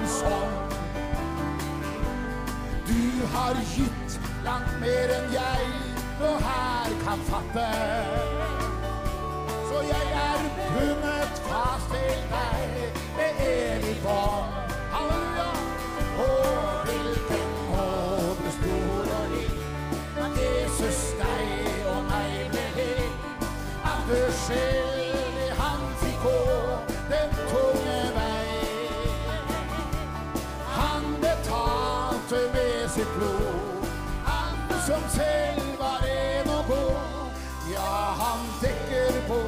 Hans hånd. Du har gitt langt mer enn jeg nå her kan fatte. Så jeg er bundet fast til deg med evig bånd. Halleluja! Å, hvilken nåde stor og rik at Jesus deg og meg ble helt. At det skyldig han fikk gå den tunge som selv var ren og god. Ja, han dekker på,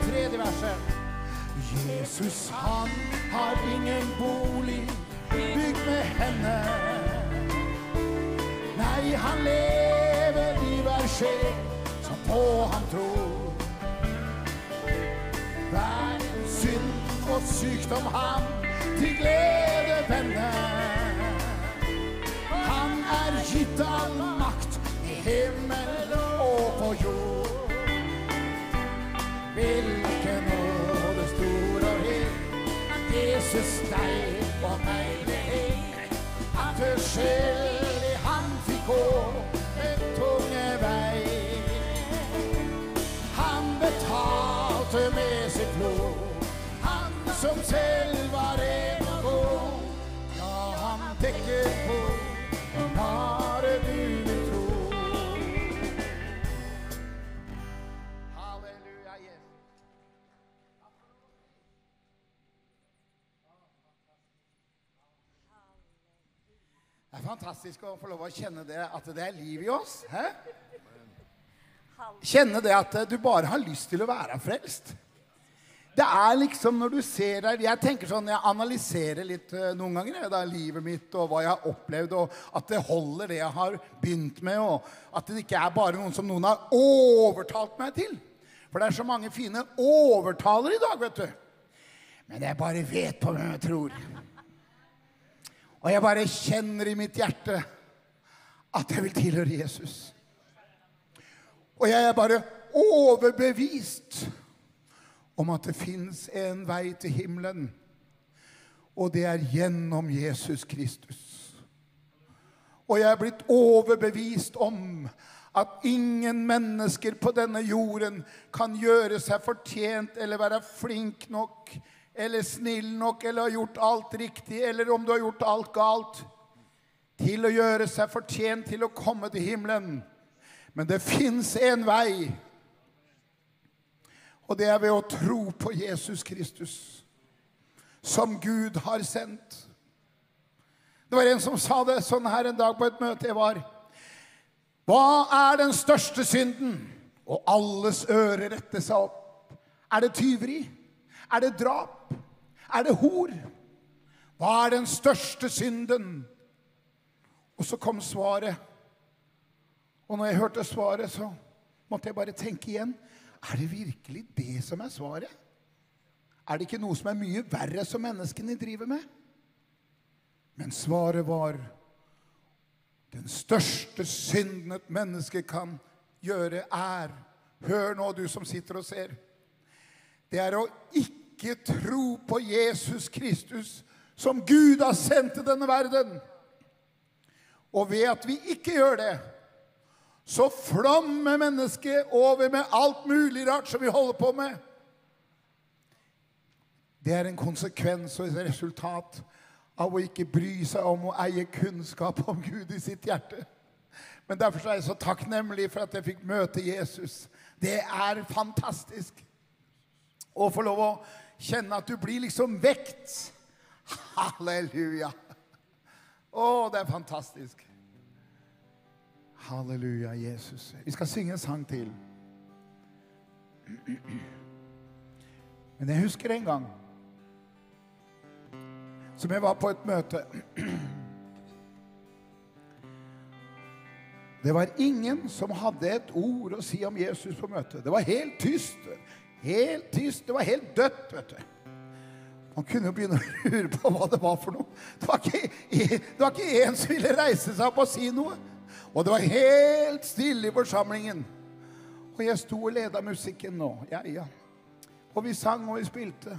det tredje verset. Jesus han har ingen bolig bygd med henne. Nei, han lever i hver sjel som på ham tror. Hver synd og sykdom han til glede vender. Han er gitt all makt i himmel og på jord. Hvilken nåde stor og hel, at Jesus deg og meg ble lik. At det skyldig han fikk gå den tunge vei. Han betalte med sitt blod, han som selv var ren fantastisk å få lov å kjenne det, at det er liv i oss. Hæ? Kjenne det at du bare har lyst til å være frelst. Det er liksom når du ser der Jeg tenker sånn, jeg analyserer litt eh, noen ganger da, livet mitt og hva jeg har opplevd, og at det holder, det jeg har begynt med, og at det ikke er bare noen som noen har overtalt meg til. For det er så mange fine overtalere i dag, vet du. Men jeg bare vet på hvem jeg tror. Og jeg bare kjenner i mitt hjerte at jeg vil tilhøre Jesus. Og jeg er bare overbevist om at det fins en vei til himmelen, og det er gjennom Jesus Kristus. Og jeg er blitt overbevist om at ingen mennesker på denne jorden kan gjøre seg fortjent eller være flink nok eller snill nok eller har gjort alt riktig, eller om du har gjort alt galt, til å gjøre seg fortjent til å komme til himmelen. Men det fins en vei og det er ved å tro på Jesus Kristus, som Gud har sendt. Det var en som sa det sånn her en dag på et møte jeg var. Hva er den største synden? Og alles ører retter seg opp. Er det tyveri? Er det drap? Er det hor? Hva er den største synden? Og så kom svaret. Og når jeg hørte svaret, så måtte jeg bare tenke igjen. Er det virkelig det som er svaret? Er det ikke noe som er mye verre som menneskene driver med? Men svaret var den største synden et menneske kan gjøre, er Hør nå, du som sitter og ser. Det er å ikke tro på Jesus Kristus, som Gud har sendt til denne verden. Og ved at vi ikke gjør det, så flommer mennesket over med alt mulig rart som vi holder på med. Det er en konsekvens og et resultat av å ikke bry seg om å eie kunnskap om Gud i sitt hjerte. Men derfor er jeg så takknemlig for at jeg fikk møte Jesus. Det er fantastisk å få lov å kjenne at du blir liksom vekt. Halleluja. Å, det er fantastisk. Halleluja, Jesus. Vi skal synge en sang til. Men jeg husker en gang som jeg var på et møte. Det var ingen som hadde et ord å si om Jesus på møtet. Det var helt tyst. Helt tyst. Det var helt dødt, vet du. Man kunne jo begynne å lure på hva det var for noe. Det var ikke, det var ikke en som ville reise seg opp og si noe. Og det var helt stille i forsamlingen. Og jeg sto og leda musikken nå. Ja, ja. Og vi sang og vi spilte.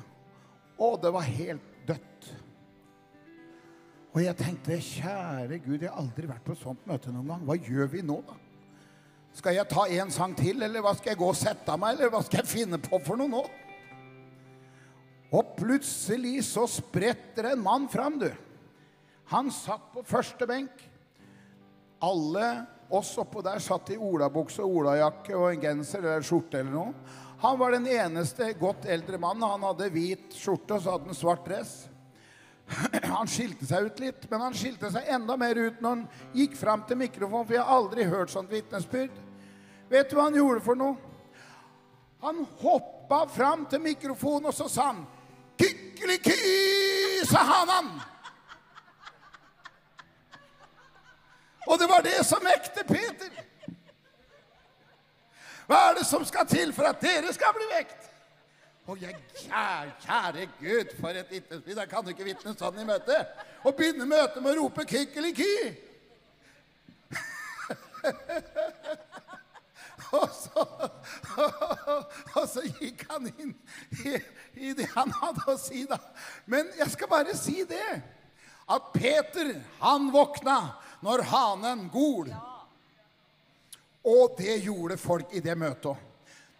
Og det var helt dødt. Og jeg tenkte, kjære Gud, jeg har aldri vært på sånt møte noen gang. Hva gjør vi nå, da? Skal jeg ta en sang til, eller hva skal jeg gå og sette av meg, eller hva skal jeg finne på for noe nå? Og plutselig så spretter en mann fram, du. Han satt på første benk. Alle oss oppå der satt i olabukse og olajakke og en genser eller skjorte eller noe. Han var den eneste godt eldre mannen. Han hadde hvit skjorte og så hadde han svart dress. Han skilte seg ut litt, men han skilte seg enda mer ut når han gikk fram til mikrofonen, for jeg har aldri hørt sånt vitnesbyrd. Vet du hva han gjorde for noe? Han hoppa fram til mikrofonen, og så sa han Kykkeliky, sa han. han! Og det var det som vekte Peter. Hva er det som skal til for at dere skal bli vekt? Å, jeg, kjære, kjære Gud, for et vitnesbyrd. Jeg kan du ikke vitne sånn i møte. Og begynne møtet med å rope 'kikkeliky'. og, så, og så gikk han inn i, i det han hadde å si, da. Men jeg skal bare si det. At Peter, han våkna når hanen gol. Og det gjorde folk i det møtet.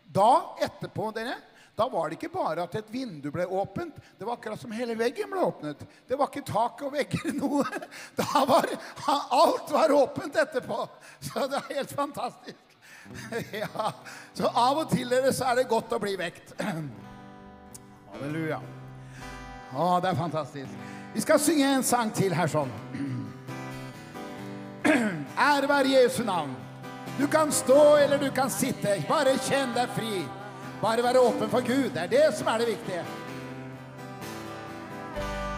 Da etterpå, dere, da var det ikke bare at et vindu ble åpent. Det var akkurat som hele veggen ble åpnet. Det var ikke tak og vegger noe. Da var Alt var åpent etterpå. Så det er helt fantastisk. Ja, Så av og til dere, så er det godt å bli vekt. Halleluja. Å, det er fantastisk. Vi skal synge en sang til her sånn. Ære være Jesu navn. Du kan stå eller du kan sitte. Bare kjenn deg fri. Bare være åpen for Gud. Det er det som er det viktige.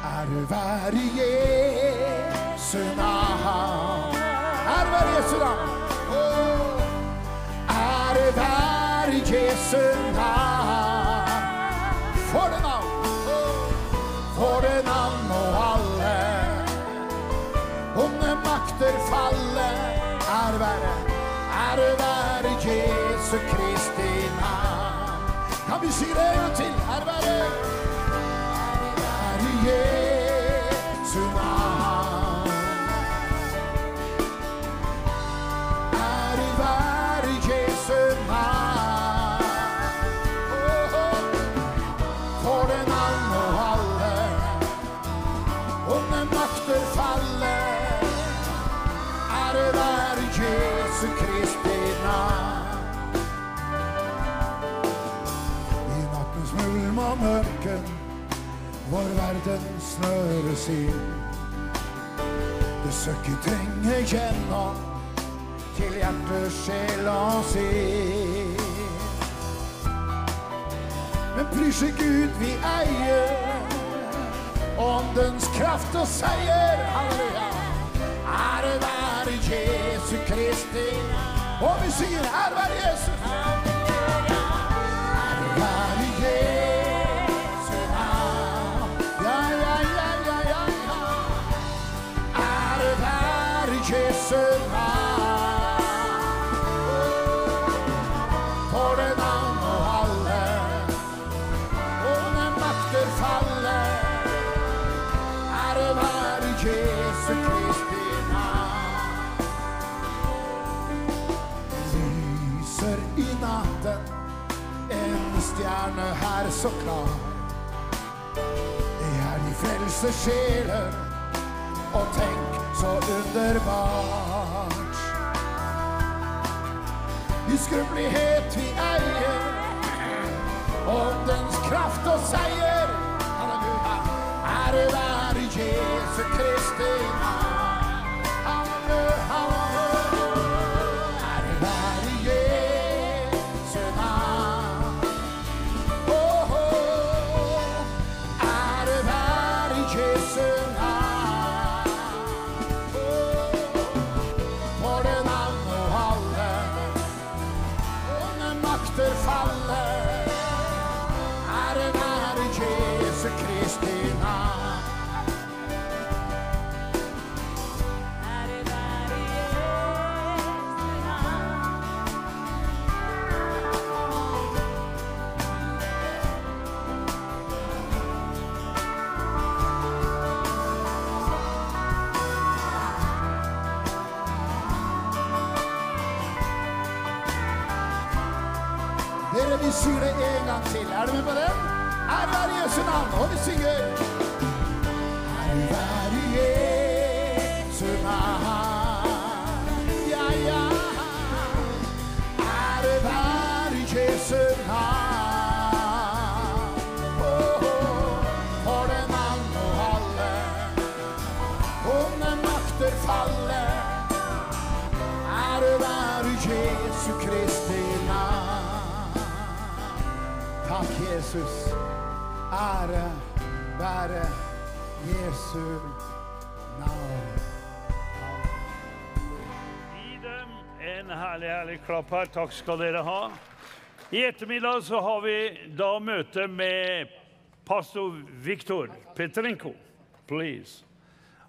Ære være Jesu navn. Ære være Jesu navn. Være Jesu navn. For det navn. For det navn og alle onde makter falle. Ære være, ære være Jesu Kristi navn. Kan vi si det en gang til? Ære være, hvor verden snøres inn. Det søkket trenger gjennom til hjertesjela sinn. Men prysje Gud vi eier åndens kraft og seier. Halleluja. Ære være Jesu Kristi. Og vi sier ære være Jesus. Jesu Kristi navn. Lyser i natten en stjerne her så klar. Det er de frelse sjeler, og tenk så underbart. I skrummelighet vi eier åndens kraft og seier. Halleluja. Ære være Jesu Kristi navn. Halleluja, Er du med på den? Ære være Jesu navn. Og vi synger. Jesus. Ære være Jesu navn. Gi dem en herlig, herlig klapp her. Takk skal dere ha. I ettermiddag så har vi da møte med pastor Viktor Petrenko. Please.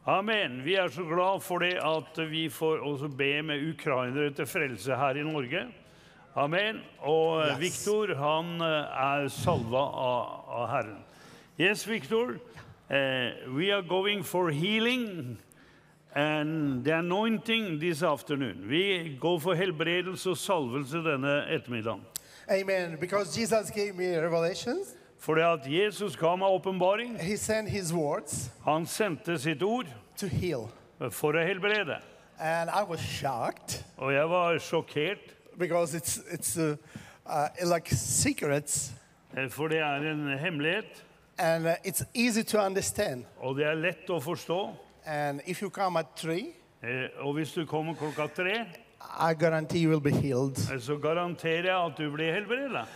Amen. Vi er så glad for det at vi får også be med ukrainere til frelse her i Norge. Amen. Og Yes. Viktor, han eh, er salva av, av Herren. Yes, Viktor. Uh, we are going for healing and the anointing this afternoon. Vi går for helbredelse og salvelse denne ettermiddagen. Amen. Because Jesus gave me revelations, Fordi at Jesus ga meg åpenbaring. He sent His words Han sendte sitt ord to heal. for å helbrede. And I was shocked Og jeg var sjokkert, because it's, it's uh, uh, like secrets eh, for det er en hemmelighet. and uh, it's easy to understand. Og det er lett å forstå. And if you come at three, Eh, Og hvis du kommer klokka tre, I guarantee you will be healed. eh, så garanterer jeg at du blir helbredet.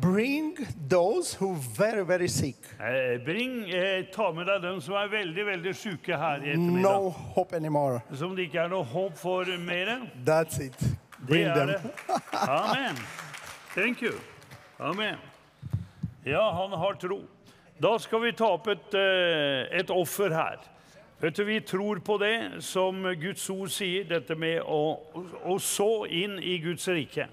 bring those who very, very sick. Eh, Bring, eh, ta med deg dem som er veldig, veldig syke her i ettermiddag. No hope anymore. Som det ikke er noe håp for mer. That's it. Det Bring er det. Amen. Thank you. Amen. Ja, han har tro. Da skal vi ta opp et, eh, et offer her. Vet du, Vi tror på det som Guds ord sier, dette med å, å så inn i Guds rike.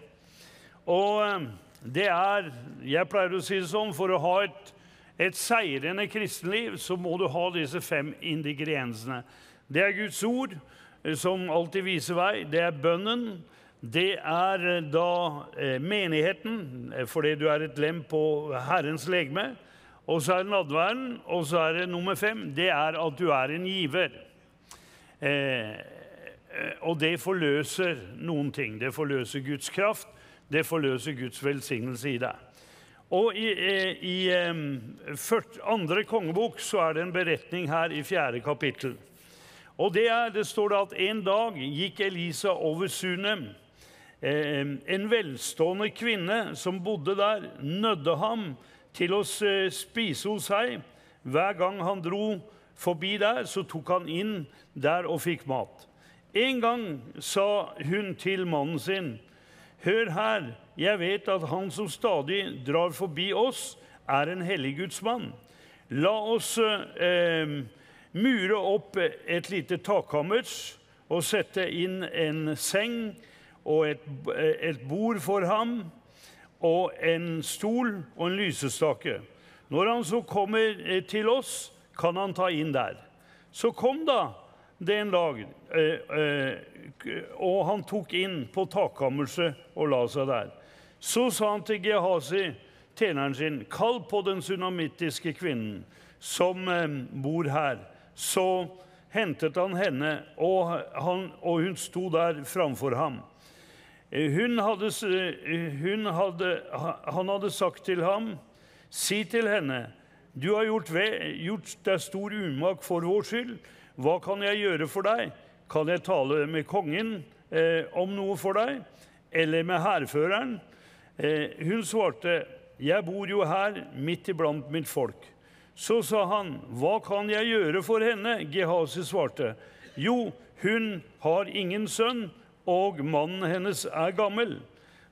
Og eh, det er Jeg pleier å si det sånn for å ha et, et seirende kristenliv, så må du ha disse fem ingrediensene. Det er Guds ord, eh, som alltid viser vei. Det er bønnen. Det er eh, da eh, menigheten, eh, fordi du er et lem på Herrens legeme. Og så er det nadværen. Og så er det nummer fem. Det er at du er en giver. Eh, og det forløser noen ting. Det forløser Guds kraft. Det forløser Guds velsignelse i deg. Og i, i eh, ført- andre kongebok så er det en beretning her i fjerde kapittel. Og det, er, det står da at en dag gikk Elisa over Sunem. Eh, en velstående kvinne som bodde der, nødde ham til å spise hos seg. Hver gang han dro forbi der, så tok han inn der og fikk mat. En gang sa hun til mannen sin, Hør her, jeg vet at han som stadig drar forbi oss, er en hellig Guds. La oss eh, mure opp et lite takkammers og sette inn en seng og et, et bord for ham og en stol og en lysestake. Når han så kommer eh, til oss, kan han ta inn der. Så kom da det en dag, eh, eh, og han tok inn på takkammerset og la seg der. Så sa han til Gehazi, tjeneren sin, kall på den sunamittiske kvinnen som bor her. Så hentet han henne, og, han, og hun sto der framfor ham. Hun hadde, hun hadde, han hadde sagt til ham, si til henne, du har gjort, ved, gjort deg stor umak for vår skyld. Hva kan jeg gjøre for deg? Kan jeg tale med kongen eh, om noe for deg? Eller med hærføreren? Eh, hun svarte, jeg bor jo her midt iblant mitt folk. Så sa han, hva kan jeg gjøre for henne? Gehazi svarte, jo, hun har ingen sønn, og mannen hennes er gammel.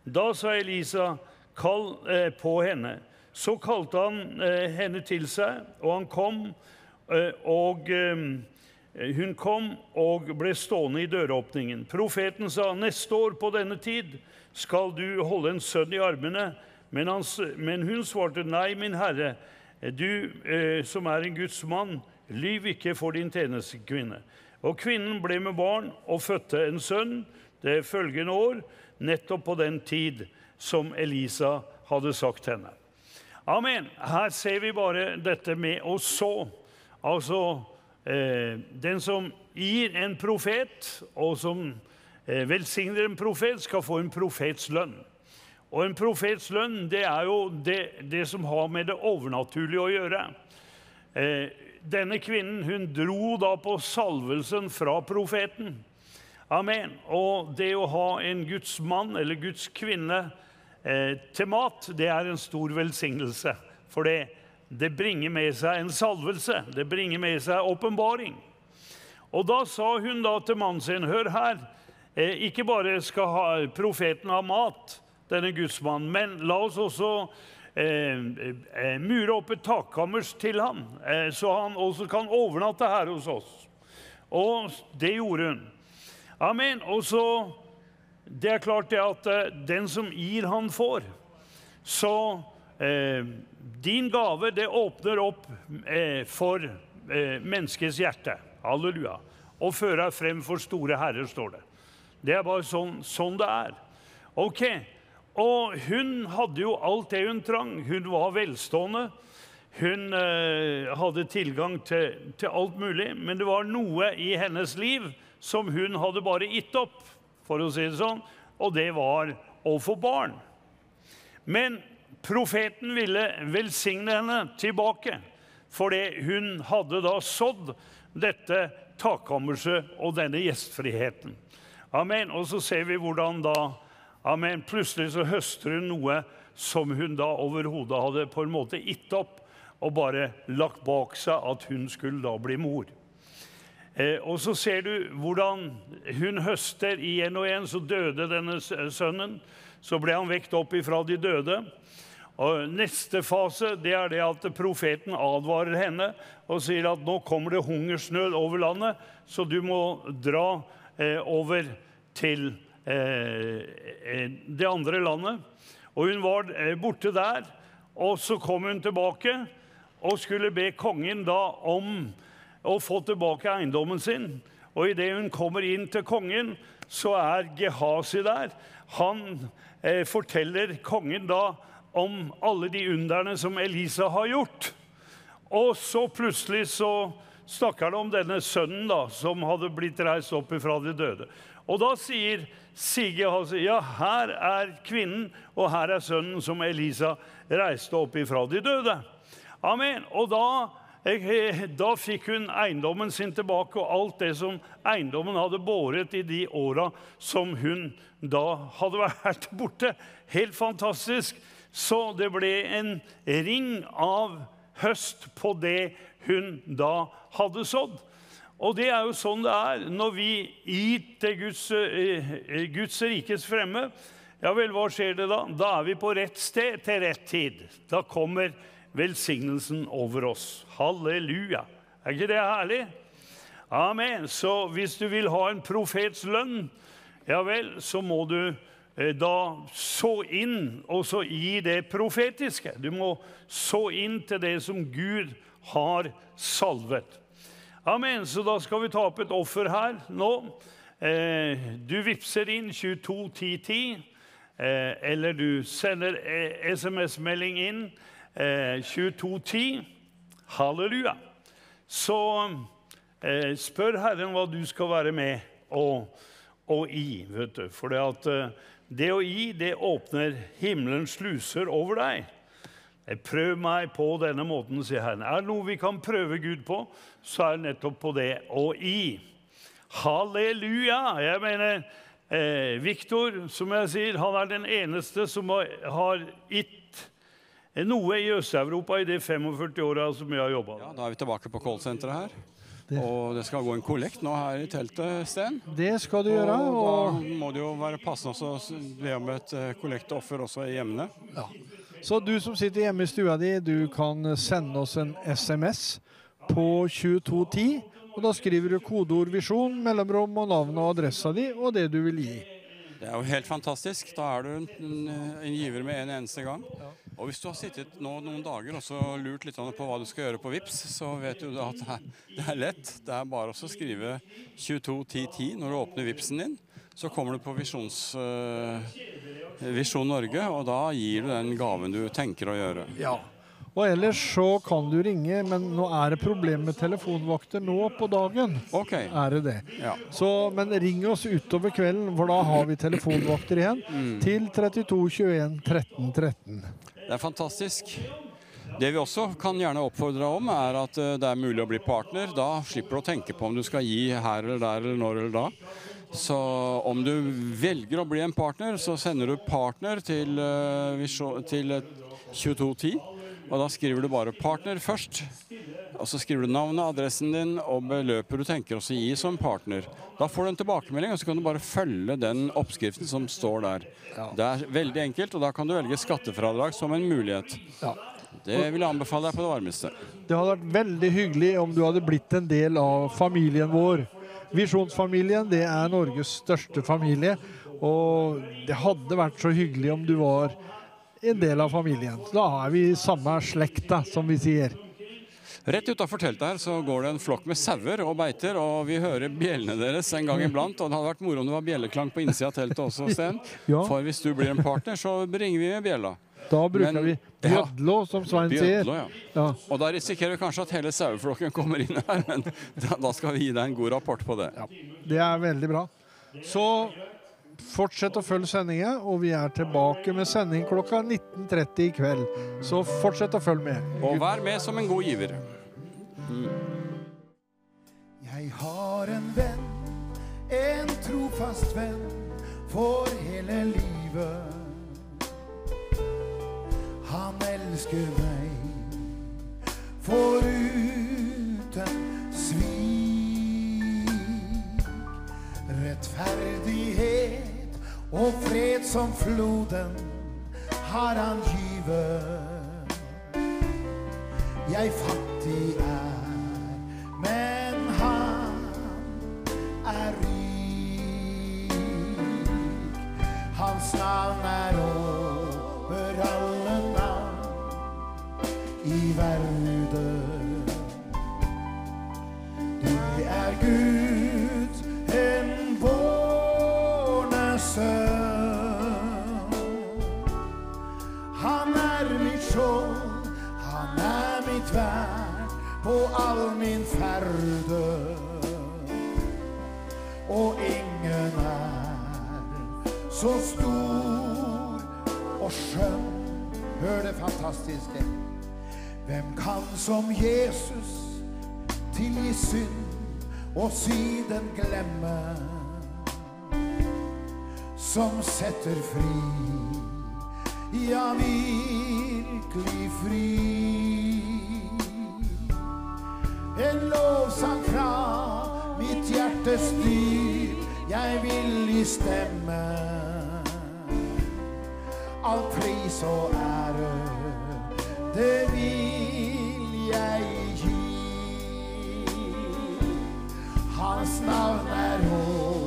Da sa Elisa, kall eh, på henne. Så kalte han eh, henne til seg, og han kom, eh, og eh, hun kom og ble stående i døråpningen. Profeten sa, neste år på denne tid skal du holde en sønn i armene. Men, han, men hun svarte, nei, min herre, du eh, som er en Guds mann, lyv ikke for din tjenestekvinne. Og kvinnen ble med barn og fødte en sønn det følgende år, nettopp på den tid som Elisa hadde sagt henne. Amen. Her ser vi bare dette med å så. Altså eh, den som gir en profet, og som eh, velsigner en profet, skal få en profets lønn. Og en profets lønn, det er jo det, det som har med det overnaturlige å gjøre. Eh, denne kvinnen hun dro da på salvelsen fra profeten. Amen. Og det å ha en Guds mann eller Guds kvinne eh, til mat, det er en stor velsignelse. For det, det bringer med seg en salvelse. Det bringer med seg åpenbaring. Og da sa hun da til mannen sin, hør her, eh, ikke bare skal ha, profeten ha mat, denne gudsmannen, men la oss også eh, eh, mure opp et takkammers til ham, eh, så han også kan overnatte her hos oss. Og det gjorde hun. Amen. Og så Det er klart det at eh, den som gir, han får. Så eh, din gave, det åpner opp eh, for eh, menneskets hjerte. Halleluja. Og fører frem for store herrer, står det. Det er bare sånn, sånn det er. Ok. Og hun hadde jo alt det hun trang. Hun var velstående. Hun eh, hadde tilgang til, til alt mulig, men det var noe i hennes liv som hun hadde bare gitt opp, for å si det sånn, og det var å få barn. Men profeten ville velsigne henne tilbake, fordi hun hadde da sådd dette takkammerset og denne gjestfriheten. Amen. Og så ser vi hvordan da Amen. Plutselig så høster hun noe som hun da overhodet hadde på en måte gitt opp og bare lagt bak seg at hun skulle da bli mor. Eh, og så ser du hvordan hun høster igjen og igjen. Så døde denne sønnen. Så ble han vekt opp ifra de døde. Og Neste fase det er det at profeten advarer henne og sier at nå kommer det hungersnød over landet, så du må dra eh, over til eh, eh, det andre landet. Og hun var eh, borte der, og så kom hun tilbake og skulle be kongen da om å få tilbake eiendommen sin. Og idet hun kommer inn til kongen, så er Gehazi der. Han eh, forteller kongen da om alle de underne som Elisa har gjort. Og så plutselig så snakker han om denne sønnen da, som hadde blitt reist opp ifra de døde. Og da sier Sige Gehazi, ja, her er kvinnen, og her er sønnen som Elisa reiste opp ifra de døde. Amen. Og da, da fikk hun eiendommen sin tilbake, og alt det som eiendommen hadde båret i de åra som hun da hadde vært borte. Helt fantastisk. Så det ble en ring av høst på det hun da hadde sådd. Og det er jo sånn det er når vi gir til Guds, eh, Guds rikes fremme. Ja vel, hva skjer det da? Da er vi på rett sted til rett tid. Da kommer velsignelsen over oss. Halleluja. Er ikke det herlig? Amen. Så hvis du vil ha en profets lønn, ja vel, så må du eh, da så inn og så gi det profetiske. Du må så inn til det som Gud har salvet. Amen. Så da skal vi ta opp et offer her nå. Eh, du vippser inn 22 10 10, eh, eller du sender eh, SMS-melding inn eh, 22 10. Halleluja. Så eh, spør Herren hva du skal være med og, og gi. vet du. For det, eh, det å gi, det åpner himmelens sluser over deg. Prøv meg på denne måten, sier Herren. Er det noe vi kan prøve Gud på, så er det nettopp på det å gi. Halleluja! Jeg mener, eh, Viktor, som jeg sier, han er den eneste som har gitt noe i Øst-Europa i de 45 åra som jeg har jobba. Ja, da er vi tilbake på callsenteret her. Og det skal gå en kollekt nå her i teltet, Sten. Det skal du gjøre. Og da må det jo være passende å be om et eh, kollektoffer også i hjemmene. så du som sitter hjemme i stua di, du kan sende oss en SMS på 2210. Og da skriver du kodeord 'visjon', mellomrom og navn og adressa di og det du vil gi. Det er jo helt fantastisk. Da er du en, en, en giver med en eneste gang. Og hvis du har sittet nå noen dager og lurt litt på hva du skal gjøre på VIPS, så vet du at det er, lett. Det er bare å skrive 221010 når du åpner VIPsen din. Så kommer du på Visjons, eh, Visjon Norge, og da gir du den gaven du tenker å gjøre. Ja. Og ellers så kan du ringe, men nå er det problem med telefonvakter nå på dagen. OK. Er det det? Ja. Så, men ring oss utover kvelden, for da har vi telefonvakter igjen. Til 32 21 13 13. Det er fantastisk. Det vi også kan gjerne oppfordre deg om, er at eh, det er mulig å bli partner. Da slipper du å tenke på om du skal gi her eller der eller når eller da. Så om du velger å bli en partner, så sender du 'partner' til, eh, til eh, 2210. Og da skriver du bare 'partner' først. Og så skriver du navnet, adressen din og beløpet du tenker også gi som partner. Da får du en tilbakemelding, og så kan du bare følge den oppskriften som står der. Det er veldig enkelt, og da kan du velge skattefradrag som en mulighet. Ja. Det vil jeg anbefale deg på det varmeste. Det hadde vært veldig hyggelig om du hadde blitt en del av familien vår. Visjonsfamilien det er Norges største familie. Og det hadde vært så hyggelig om du var en del av familien. Da er vi samme slekta, som vi sier. Rett utafor teltet her så går det en flokk med sauer og beiter, og vi hører bjellene deres en gang iblant. Og det hadde vært moro om det var bjelleklang på innsida av teltet også, Sten. Ja. For hvis du blir en partner, så bringer vi med bjella. Da bruker Men- vi Ja. som Svein sier. Ja. Ja. Og da risikerer vi kanskje at hele saueflokken kommer inn her, men da, da skal vi gi deg en god rapport på det. Det er veldig bra. Så fortsett å følge sendinga, og vi er tilbake med sending klokka 19.30 i kveld. Så fortsett å følge med. Og vær med som en god giver. Jeg har en venn, en trofast venn for hele livet. Han elsker meg foruten svik. Rettferdighet og fred som floden har han givet. Jeg fattig er, men han er rik. Hans navn er over alle navn i verden. Du er Gud, på all min ferde. Og ingen er så stor og skjønn. Hør det fantastiske. Hvem kan som Jesus tilgi synd og siden glemme? Som setter fri, ja, virkelig fri. En lovsang fra mitt hjertes dyp. jeg vil i stemme. All pris og ære, det vil jeg gi. Hans navn er over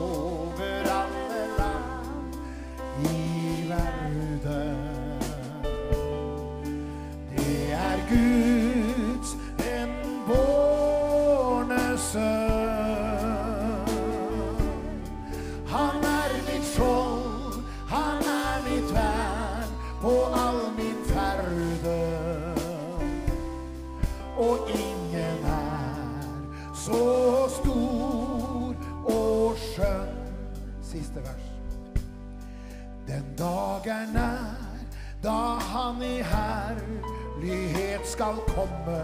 skal komme.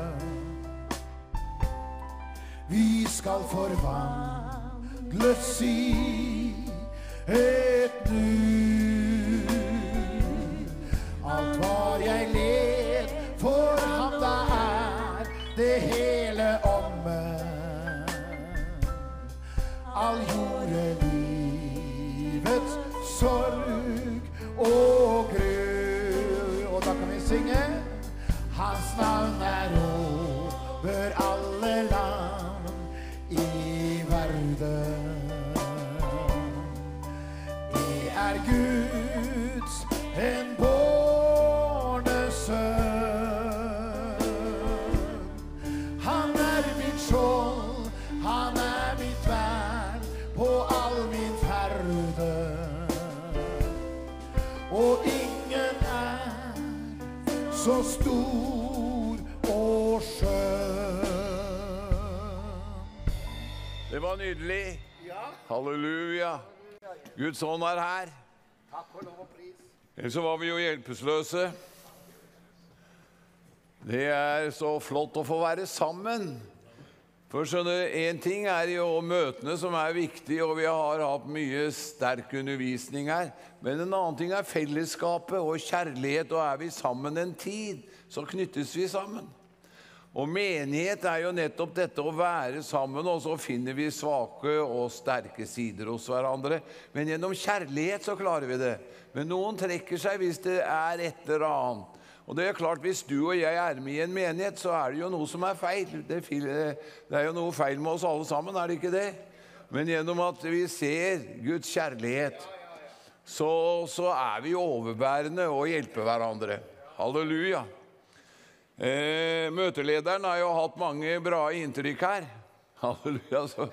Vi skal forvandles i et nu. Nydelig. Halleluja. Guds ånd er her. Ellers så var vi jo hjelpeløse. Det er så flott å få være sammen. For skjønner, Én ting er jo møtene, som er viktig, og vi har hatt mye sterk undervisning her. Men en annen ting er fellesskapet og kjærlighet. Og er vi sammen en tid, så knyttes vi sammen. Og menighet er jo nettopp dette å være sammen, og så finner vi svake og sterke sider hos hverandre. Men gjennom kjærlighet så klarer vi det. Men noen trekker seg hvis det er et eller annet. Og det er klart, Hvis du og jeg er med i en menighet, så er det jo noe som er feil. Det er, jo noe feil med oss alle sammen, er det ikke det? Men gjennom at vi ser Guds kjærlighet, så, så er vi overbærende og hjelper hverandre. Halleluja. Eh, møtelederen har jo hatt mange bra inntrykk her. Halleluja. Så.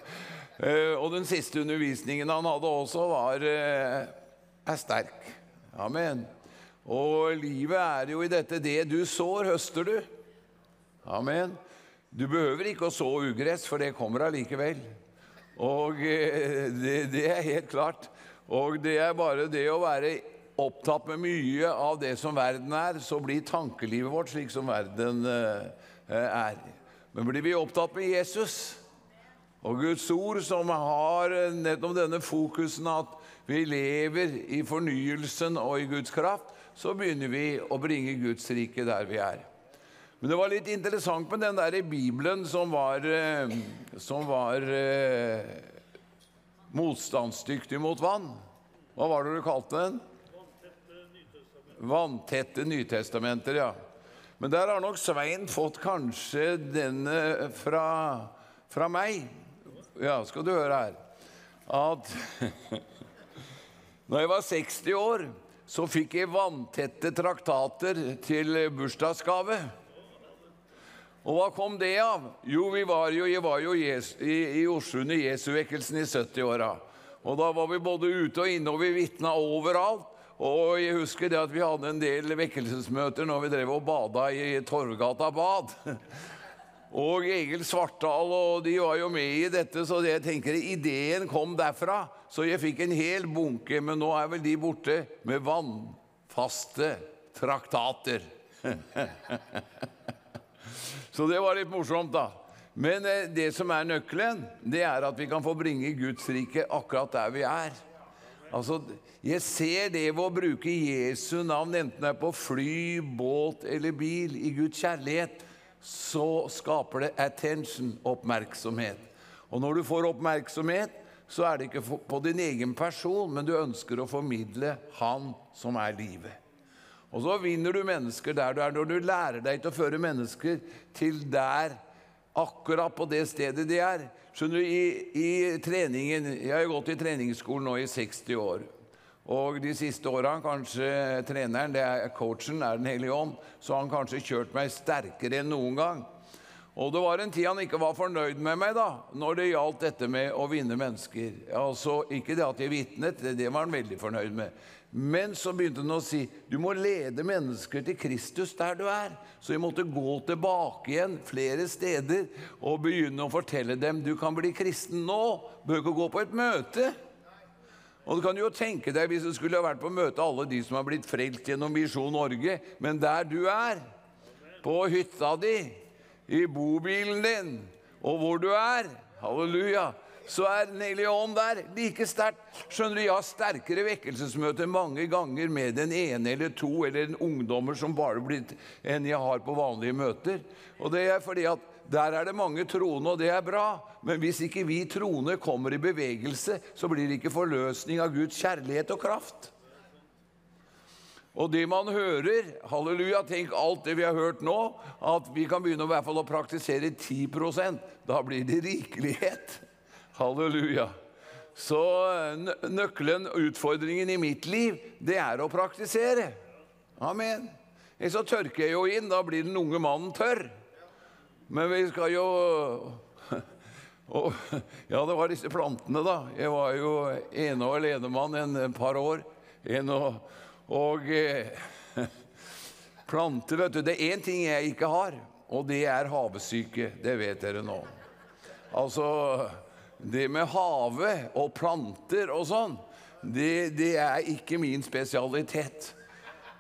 Eh, og den siste undervisningen han hadde også, var, eh, er sterk. Amen. Og livet er jo i dette det du sår, høster du. Amen. Du behøver ikke å så ugress, for det kommer allikevel. Og eh, det, det er helt klart. Og det er bare det å være opptatt med mye av det som verden er, så blir tankelivet vårt slik som verden eh, er. Men blir vi opptatt med Jesus og Guds ord, som har nettopp denne fokusen at vi lever i fornyelsen og i Guds kraft, så begynner vi å bringe Guds rike der vi er. Men det var litt interessant med den der i Bibelen som var, eh, som var eh, motstandsdyktig mot vann. Hva var det du kalte den? Vanntette Nytestamenter, ja. Men der har nok Svein fått kanskje denne fra, fra meg. Ja, skal du høre her. At når jeg var 60 år, så fikk jeg vanntette traktater til bursdagsgave. Og hva kom det av? Jo, vi var jo, jeg var jo i, i Oslo under Jesuvekkelsen i 70-åra. Og da var vi både ute og inne, og vi vitna overalt. Og jeg husker det at vi hadde en del vekkelsesmøter når vi drev og bada i Torvgata bad. Og Egil Svartdal og de var jo med i dette, så jeg tenker ideen kom derfra. Så jeg fikk en hel bunke, men nå er vel de borte med vannfaste traktater. Så det var litt morsomt, da. Men eh, det som er nøkkelen, det er at vi kan få bringe Guds rike akkurat der vi er. Altså, Jeg ser det ved å bruke Jesu navn, enten det er på fly, båt eller bil, i Guds kjærlighet, så skaper det attention, oppmerksomhet. Og når du får oppmerksomhet, så er det ikke på din egen person, men du ønsker å formidle Han som er livet. Og så vinner du mennesker der du er, når du lærer deg til å føre mennesker til der, akkurat på det stedet de er. Skjønner du, i, i treningen, Jeg har jo gått i treningsskolen nå i 60 år. Og de siste åra kanskje treneren, det er coachen, er Den hellige ånd, så har han kanskje kjørt meg sterkere enn noen gang. Og det var en tid han ikke var fornøyd med meg da, når det gjaldt dette med å vinne mennesker. Altså, Ikke det at jeg vitnet, det var han veldig fornøyd med. Men så begynte han å si du må lede mennesker til Kristus der du er. Så vi måtte gå tilbake igjen flere steder og begynne å fortelle dem du kan bli kristen nå. Bør ikke gå på et møte. Og du kan jo tenke deg hvis du skulle vært på møte alle de som har blitt frelst gjennom Visjon Norge, men der du er, på hytta di, i bobilen din, og hvor du er Halleluja så er hellige der like sterkt. Skjønner du, Jeg har sterkere vekkelsesmøter mange ganger med den ene eller to eller en ungdommer som bare blitt enn jeg har på vanlige møter. Og det er fordi at der er det mange troende, og det er bra. Men hvis ikke vi troende kommer i bevegelse, så blir det ikke forløsning av Guds kjærlighet og kraft. Og det man hører Halleluja, tenk alt det vi har hørt nå. At vi kan begynne i hvert fall å praktisere 10% Da blir det rikelighet. Halleluja. Så nøkkelen, utfordringen i mitt liv, det er å praktisere. Amen. Så tørker jeg jo inn. Da blir den unge mannen tørr. Men vi skal jo og, Ja, det var disse plantene, da. Jeg var jo ene og alenemann en par år. En og, og eh, planter, vet du Det er én ting jeg ikke har, og det er havesyke. Det vet dere nå. Altså det med havet og planter og sånn, det, det, er ikke min spesialitet.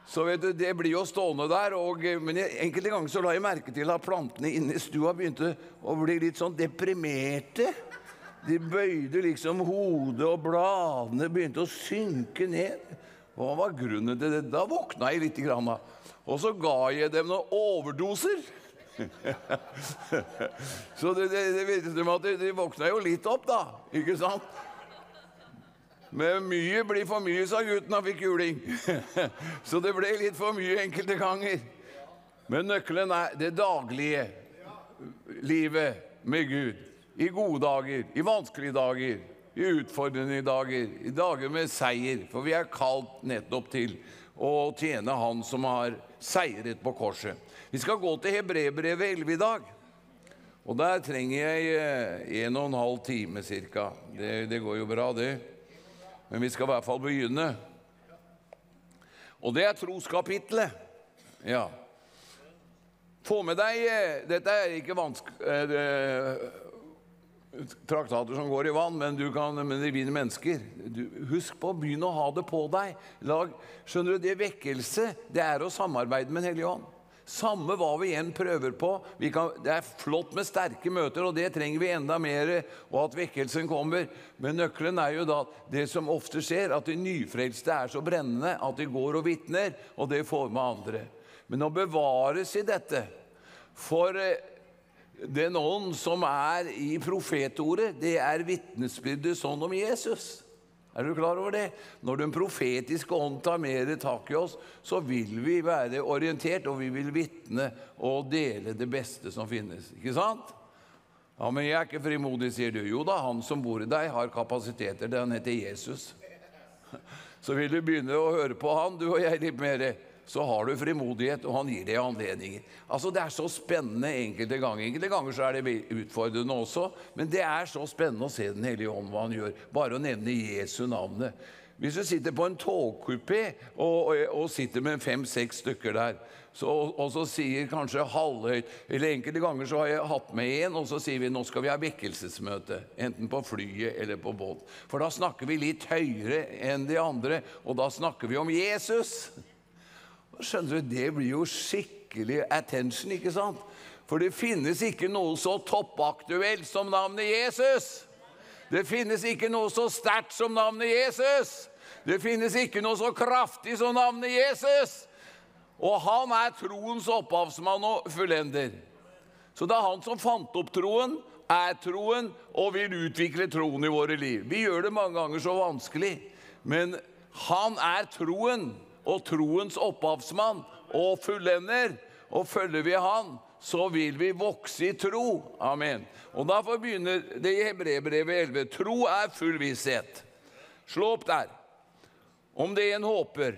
Så vet du, Det blir jo stående der. Og, men enkelte ganger så la jeg merke til at plantene inne i stua begynte å bli litt sånn deprimerte. De bøyde liksom hodet, og bladene begynte å synke ned. Hva var grunnen til det? Da våkna jeg litt. Grann, og så ga jeg dem noen overdoser. Så det, det, det virket som at de, de våkna jo litt opp, da. Ikke sant? Men mye blir for mye, sa gutten han fikk juling. Så det ble litt for mye enkelte ganger. Men nøkkelen er det daglige livet med Gud. I gode dager, i vanskelige dager, i utfordrende dager, i dager med seier. For vi er kalt nettopp til å tjene Han som har seiret på korset. Vi skal gå til Hebrebrevet 11 i dag. Og der trenger jeg eh, en og en halv time ca. Det, det, går jo bra, det. Men vi skal i hvert fall begynne. Og det er troskapitlet. Ja. Få med deg eh, Dette er ikke vanskelig eh, traktater som går i vann, men, du kan, men de vinner mennesker. Du, husk på å begynne å ha det på deg. Lag, skjønner du, Det vekkelse det er å samarbeide med Den hellige ånd. Samme hva vi igjen prøver på. Kan, det er flott med sterke møter, og det trenger vi enda mer, og at vekkelsen kommer. Men nøkkelen er jo da det som ofte skjer, at de nyfrelste er så brennende at de går og vitner, og det får med andre. Men å bevares i dette For eh, den ånd som er i profetordet, det er vitnesbyrdet sånn om Jesus. Er du klar over det? Når den profetiske ånd tar mer tak i oss, så vil vi være orientert, og vi vil vitne og dele det beste som finnes. Ikke sant? Ja, men jeg er ikke frimodig, sier du. Jo da, han som bor i deg, har kapasiteter. Han heter Jesus. Så vil du begynne å høre på han, du og jeg, litt mer så har du frimodighet, og han gir deg anledninger. Altså, Det er så spennende enkelte ganger. Enkelte ganger så er det utfordrende også, men det er så spennende å se Den hellige ånd hva han gjør. Bare å nevne Jesu navnet. Hvis du sitter på en togkupé og, og, og, sitter med fem-seks stykker der, så, og så sier kanskje halvhøyt Eller enkelte ganger så har jeg hatt med en, og så sier vi nå skal vi ha vekkelsesmøte. Enten på flyet eller på båt. For da snakker vi litt høyere enn de andre, og da snakker vi om Jesus. Skjønner du, Det blir jo skikkelig attention, ikke sant? For det finnes ikke noe så toppaktuelt som navnet Jesus. Det finnes ikke noe så sterkt som navnet Jesus. Det finnes ikke noe så kraftig som navnet Jesus. Og han er troens opphavsmann og fullender. Så det er han som fant opp troen, er troen og vil utvikle troen i våre liv. Vi gjør det mange ganger så vanskelig, men han er troen og troens opphavsmann og fullender. Og følger vi han, så vil vi vokse i tro. Amen. Og Derfor begynner det i Hebrebrevet 11. Tro er full visshet. Slå opp der. Om det en håper.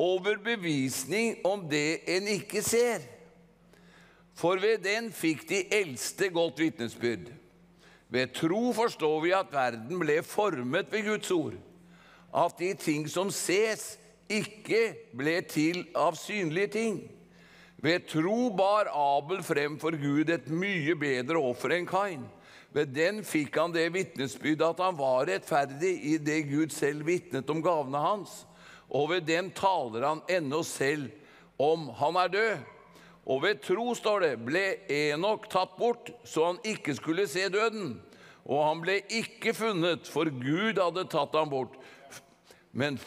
Overbevisning om det en ikke ser. For ved den fikk de eldste godt vitnesbyrd. Ved tro forstår vi at verden ble formet ved Guds ord. At de ting som ses, ikke ble til av synlige ting. Ved tro bar Abel frem for Gud et mye bedre offer enn Kain. Ved den fikk han det vitnesbyrd at han var rettferdig i det Gud selv vitnet om gavene hans. Og ved den taler han ennå selv om han er død. Og ved tro, står det, ble Enok tatt bort så han ikke skulle se døden. Og han ble ikke funnet, for Gud hadde tatt ham bort. Men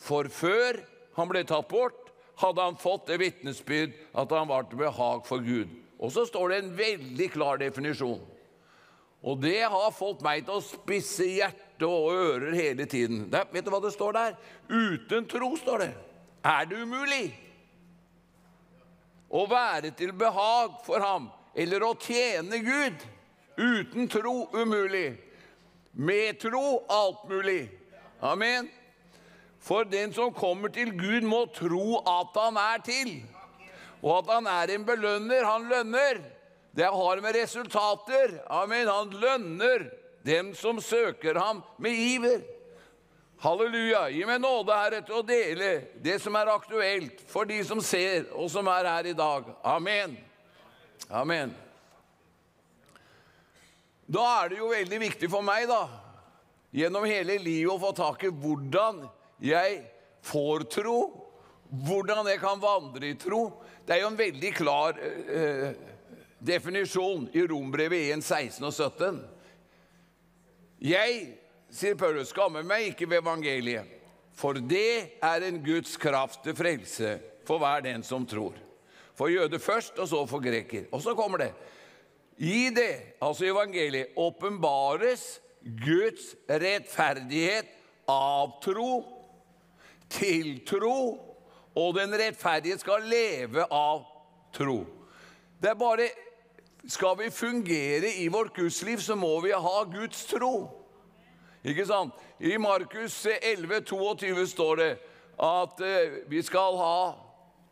for før han ble tatt bort, hadde han fått det vitnesbyrd at han var til behag for Gud. Og så står det en veldig klar definisjon. Og det har fått meg til å spisse hjerte og ører hele tiden. Det, vet du hva det står der? Uten tro, står det. Er det umulig å være til behag for ham eller å tjene Gud? Uten tro umulig. Med tro alt mulig. Amen. For den som kommer til Gud, må tro at han er til. Og at han er en belønner. Han lønner. Det har med resultater. Amen. Han lønner dem som søker ham med iver. Halleluja. Gi meg nåde, Herre, til å dele det som er aktuelt for de som ser, og som er her i dag. Amen. Amen. Da er det jo veldig viktig for meg, da, gjennom hele livet å få tak i hvordan jeg får tro, hvordan jeg kan vandre i tro. Det er jo en veldig klar eh, definisjon i Rombrevet 1, 16 og 17. Jeg, sier Paulus, skammer meg ikke ved evangeliet, for det er en Guds kraft til frelse for hver den som tror. For jøde først, og så for greker. Og så kommer det. I det, altså evangeliet, åpenbares Guds rettferdighet av tro til tro, og den rettferdige skal leve av tro. Det er bare Skal vi fungere i vårt gudsliv, så må vi ha Guds tro. Ikke sant? I Markus 11, 22 står det at eh, vi skal ha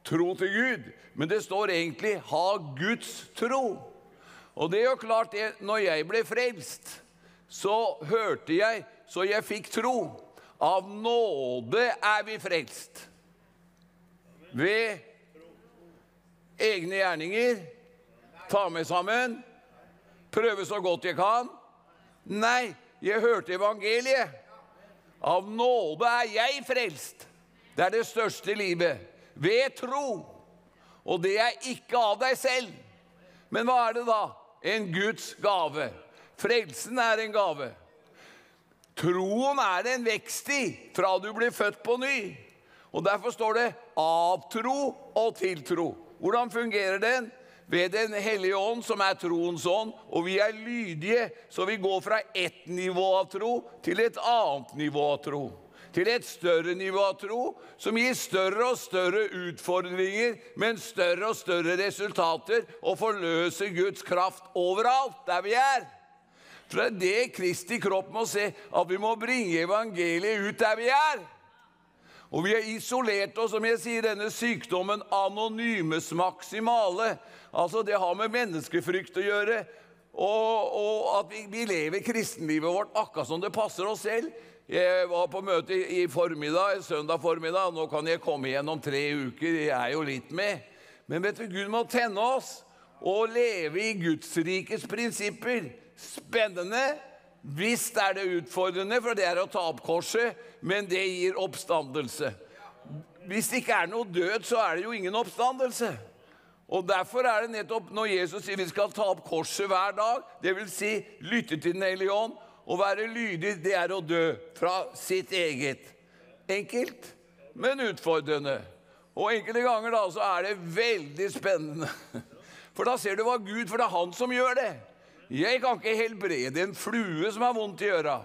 tro til Gud. Men det står egentlig 'ha Guds tro'. Og det er jo klart, det, når jeg ble frelst, så hørte jeg, så jeg fikk tro. Av nåde er vi frelst. Ved egne gjerninger. Ta med sammen. Prøve så godt jeg kan. Nei, jeg hørte evangeliet. Av nåde er jeg frelst. Det er det største livet. Ved tro. Og det er ikke av deg selv. Men hva er det da? En Guds gave. Frelsen er en gave. Troen er det en vekst i fra du blir født på ny. Og Derfor står det av tro og til tro. Hvordan fungerer den? Ved Den hellige ånd, som er troens ånd, og vi er lydige, så vi går fra ett nivå av tro til et annet nivå av tro. Til et større nivå av tro, som gir større og større utfordringer, men større og større resultater, og forløser Guds kraft overalt der vi er. For det er det Kristi kropp må se, at vi må bringe evangeliet ut der vi er. Og vi har isolert oss, som jeg sier, denne sykdommen anonymes maximale. Altså, det har med menneskefrykt å gjøre. Og, og at vi, vi lever kristenlivet vårt akkurat som det passer oss selv. Jeg var på møte i, i formiddag, søndag formiddag. Nå kan jeg komme igjen om tre uker. Jeg er jo litt med. Men vet du, Gud må tenne oss og leve i Guds rikes prinsipper. Spennende. Visst er det utfordrende, for det er å ta opp korset, men det gir oppstandelse. Hvis det ikke er noe død, så er det jo ingen oppstandelse. Og Derfor er det nettopp når Jesus sier vi skal ta opp korset hver dag, dvs. Si, lytte til Den hellige ånd, å være lydig, det er å dø fra sitt eget. Enkelt, men utfordrende. Og enkelte ganger da så er det veldig spennende. For da ser du hva Gud For det er han som gjør det. Jeg kan ikke helbrede en flue som har vondt i øra.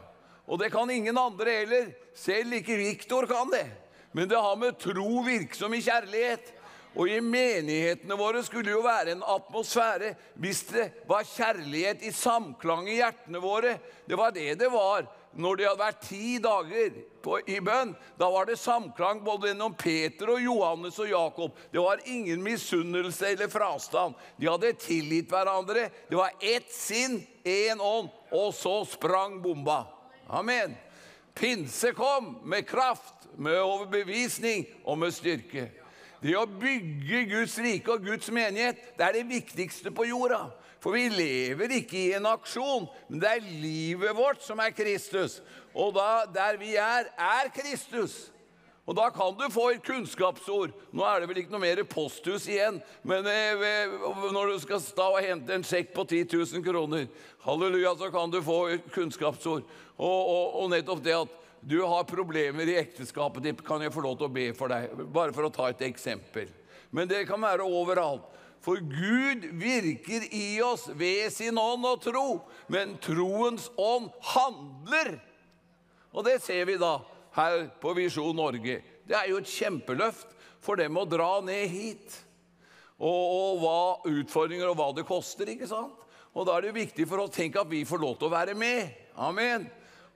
Og det kan ingen andre heller. Selv ikke Viktor kan det. Men det har med tro virksom i kjærlighet. Og i menighetene våre skulle jo være en atmosfære hvis det var kjærlighet i samklang i hjertene våre. Det var det det var når det hadde vært ti dager på, i bønn. Da var det samklang både gjennom Peter og Johannes og Jakob. Det var ingen misunnelse eller frastand. De hadde tilgitt hverandre. Det var ett sinn, én ånd. Og så sprang bomba. Amen. Pinse kom med kraft, med overbevisning og med styrke. Det å bygge Guds rike og Guds menighet, det er det viktigste på jorda. For vi lever ikke i en aksjon, men det er livet vårt som er Kristus. Og da, der vi er, er Kristus. Og da kan du få et kunnskapsord. Nå er det vel ikke noe mer posthus igjen, men eh, når du skal sta og hente en sjekk på 10 000 kroner, halleluja, så kan du få et kunnskapsord. Og, og, og nettopp det at du har problemer i ekteskapet ditt, kan jeg få lov til å be for deg? Bare for å ta et eksempel. Men det kan være overalt. For Gud virker i oss ved sin ånd og tro, men troens ånd handler. Og det ser vi da her på Visjon Norge. Det er jo et kjempeløft for dem å dra ned hit. Og, og hva utfordringer og hva det koster, ikke sant? Og da er det viktig for oss tenke at vi får lov til å være med. Amen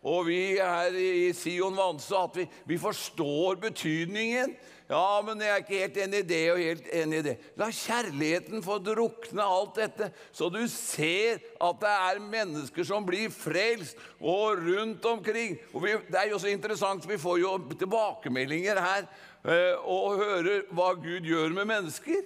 og vi her i Sion Vanse at vi, vi, forstår betydningen. Ja, men jeg er ikke helt enig i det og helt enig i det. La kjærligheten få drukne alt dette, så du ser at det er mennesker som blir frelst, og rundt omkring. Og vi, det er jo så interessant, vi får jo tilbakemeldinger her eh, og hører hva Gud gjør med mennesker.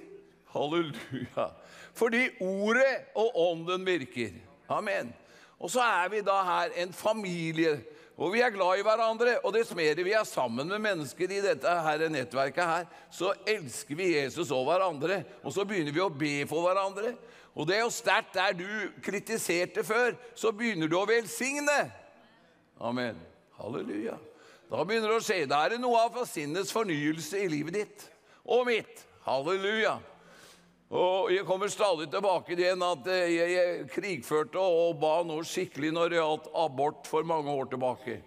Halleluja. Fordi ordet og ånden virker. Amen. Og så er vi da her en familie, og vi er glad i hverandre. Og dess mer vi er sammen med mennesker i dette her nettverket her, så elsker vi Jesus og hverandre. Og så begynner vi å be for hverandre. Og det er jo sterkt der du kritiserte før, så begynner du å velsigne. Amen. Halleluja. Da begynner det å skje. Da er det noe av sinnets fornyelse i livet ditt og mitt. Halleluja. Og Jeg kommer stadig tilbake til igjen at eh, jeg, krigførte og ba noe skikkelig når det gjaldt abort for mange år tilbake.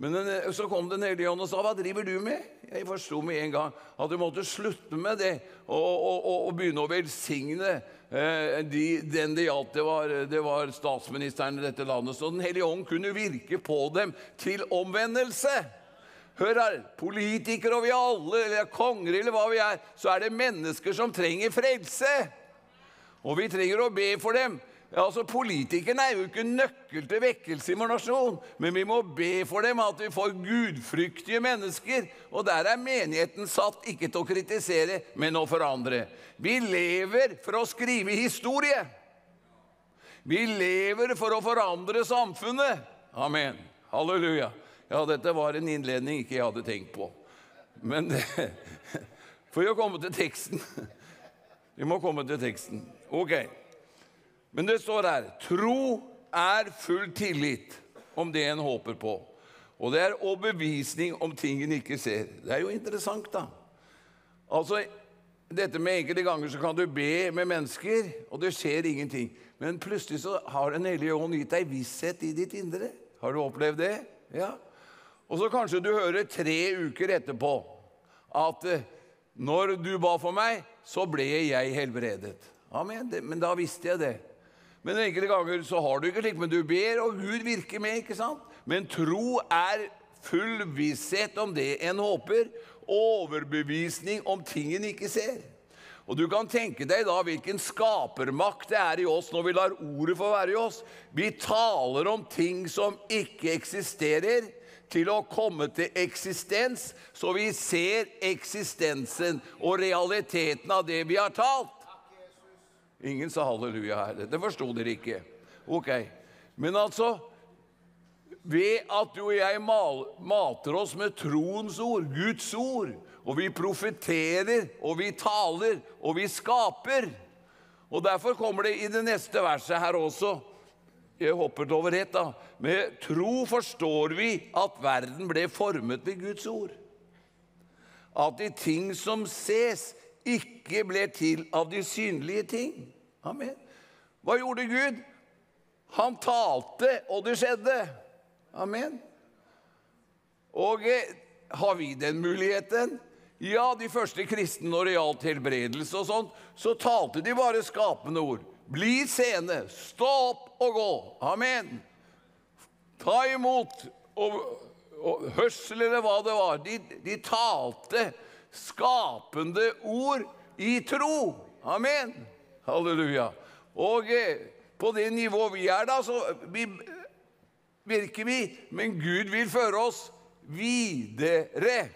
Men den, så kom Den hellige ånd og sa 'Hva driver du med?' Jeg forsto med en gang at du måtte slutte med det og, og, og begynne å velsigne eh, de, den det gjaldt. Det var, det var statsministeren i dette landet. Så Den hellige ånd kunne virke på dem til omvendelse. Hør her, politikere og vi alle, eller konger eller hva vi er, så er det mennesker som trenger frelse. Og vi trenger å be for dem. Ja, altså Politikerne er jo ikke nøkkel til vekkelse i vår nasjon, men vi må be for dem at vi får gudfryktige mennesker. Og der er menigheten satt ikke til å kritisere, men å forandre. Vi lever for å skrive historie. Vi lever for å forandre samfunnet. Amen. Halleluja. Ja, dette var en innledning ikke jeg hadde tenkt på. Men for å komme til teksten Vi må komme til teksten. Ok. Men det står her Tro er full tillit om det en håper på. Og det er overbevisning om ting en ikke ser. Det er jo interessant, da. Altså, dette med Enkelte ganger så kan du be med mennesker, og det skjer ingenting. Men plutselig så har Den hellige ånd gitt deg visshet i ditt indre. Har du opplevd det? Ja. Og så kanskje du hører tre uker etterpå at eh, når du ba for meg, så ble jeg helbredet. Amen. Men da visste jeg det. Men enkelte ganger så har du ikke slikt, men du ber, og Gud virker med. ikke sant? Men tro er full visshet om det en håper, overbevisning om ting en ikke ser. Og Du kan tenke deg da hvilken skapermakt det er i oss når vi lar ordet få være i oss. Vi taler om ting som ikke eksisterer, til å komme til eksistens, så vi ser eksistensen og realiteten av det vi har talt. Ingen sa halleluja her. Det forsto dere ikke. Ok. Men altså Ved at du og jeg mater oss med troens ord, Guds ord, og vi profeterer, og vi taler, og vi skaper Og Derfor kommer det i det neste verset her også Jeg hoppet over ett, da. Med tro forstår vi at verden ble formet ved Guds ord. At de ting som ses, ikke ble til av de synlige ting. Amen. Hva gjorde Gud? Han talte, og det skjedde. Amen. Og eh, har vi den muligheten? Ja, de første kristne når det gjaldt helbredelse og sånt, så talte de bare skapende ord. Bli sene, stå opp og gå. Amen. Ta imot og, og hørsel eller hva det var. De, de talte skapende ord i tro. Amen. Halleluja. Og eh, på det nivået vi er, da, så vi, virker vi. Men Gud vil føre oss videre.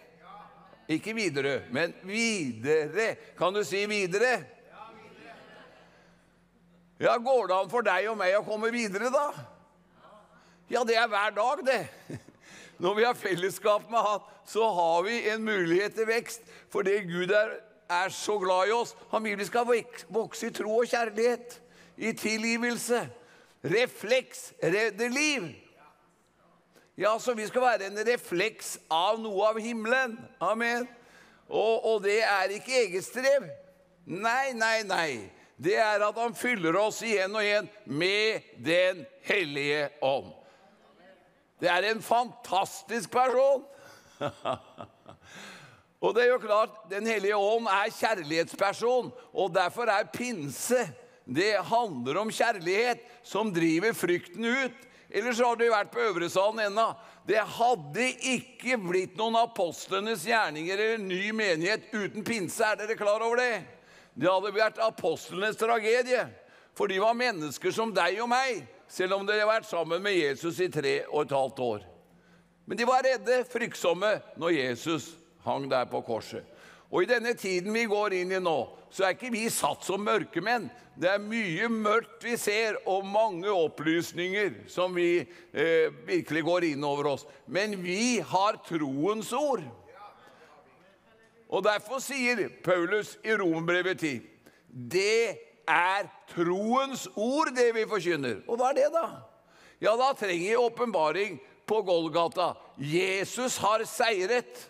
Ikke videre, men videre. Kan du si videre? Ja, Går det an for deg og meg å komme videre, da? Ja, det er hver dag, det. Når vi har fellesskap med Han, så har vi en mulighet til vekst. Fordi Gud er, er så glad i oss. Han vil vi skal vokse i tro og kjærlighet, i tilgivelse. Refleks redder liv. Ja, så vi skal være en refleks av noe av himmelen. Amen. Og, og det er ikke eget strev. Nei, nei, nei. Det er at han fyller oss igjen og igjen med Den hellige ånd. Det er en fantastisk person. og det er jo klart, Den hellige ånd er kjærlighetsperson, og derfor er pinse Det handler om kjærlighet som driver frykten ut. Ellers har du vært på Øvresalen ennå. Det hadde ikke blitt noen apostlenes gjerninger eller ny menighet uten pinse. Er dere klar over det? Det hadde vært apostlenes tragedie. For de var mennesker som deg og meg, selv om de hadde vært sammen med Jesus i tre og et halvt år. Men de var redde, fryktsomme, når Jesus hang der på korset. Og i denne tiden vi går inn i nå, så er ikke vi satt som mørkemenn. Det er mye mørkt vi ser, og mange opplysninger som vi eh, virkelig går inn over oss. Men vi har troens ord. Og Derfor sier Paulus i Romerbrevet 10 det er troens ord, det vi forkynner. Og hva er det, da? Ja, da trenger jeg åpenbaring på Golgata. Jesus har seiret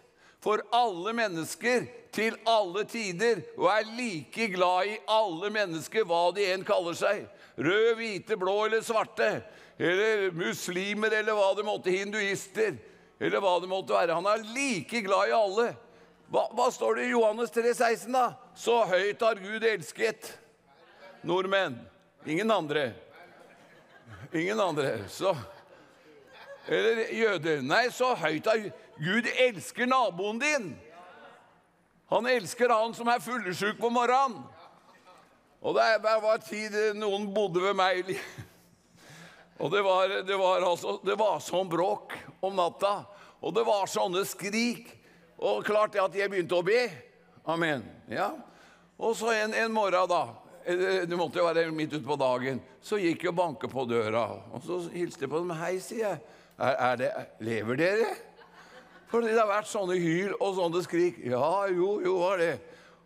for alle mennesker til alle tider og er like glad i alle mennesker, hva de enn kaller seg. Rød, hvite, blå eller svarte. Eller muslimer, eller hva det måtte, hinduister. Eller hva det måtte være. Han er like glad i alle. Hva, hva står det i Johannes 3, 16 da? Så høyt har Gud elsket nordmenn. Ingen andre. Ingen andre. Så Eller jøder. Nei, så høyt har Gud elsker naboen din. Han elsker han som er fullesjuk på morgenen. Og det var tid noen bodde ved meg. Og det var, det var, altså, det var sånn bråk om natta. Og det var sånne skrik. Og klart det at jeg begynte å be. Amen. Ja. Og så en, en morgen, da eh, Det måtte jo være midt utpå dagen. Så gikk jeg og banket på døra. Og så hilste jeg på dem. Hei, sier jeg. Er, er det, lever dere? Fordi det har vært sånne hyl og sånne skrik. Ja, jo, jo, var det.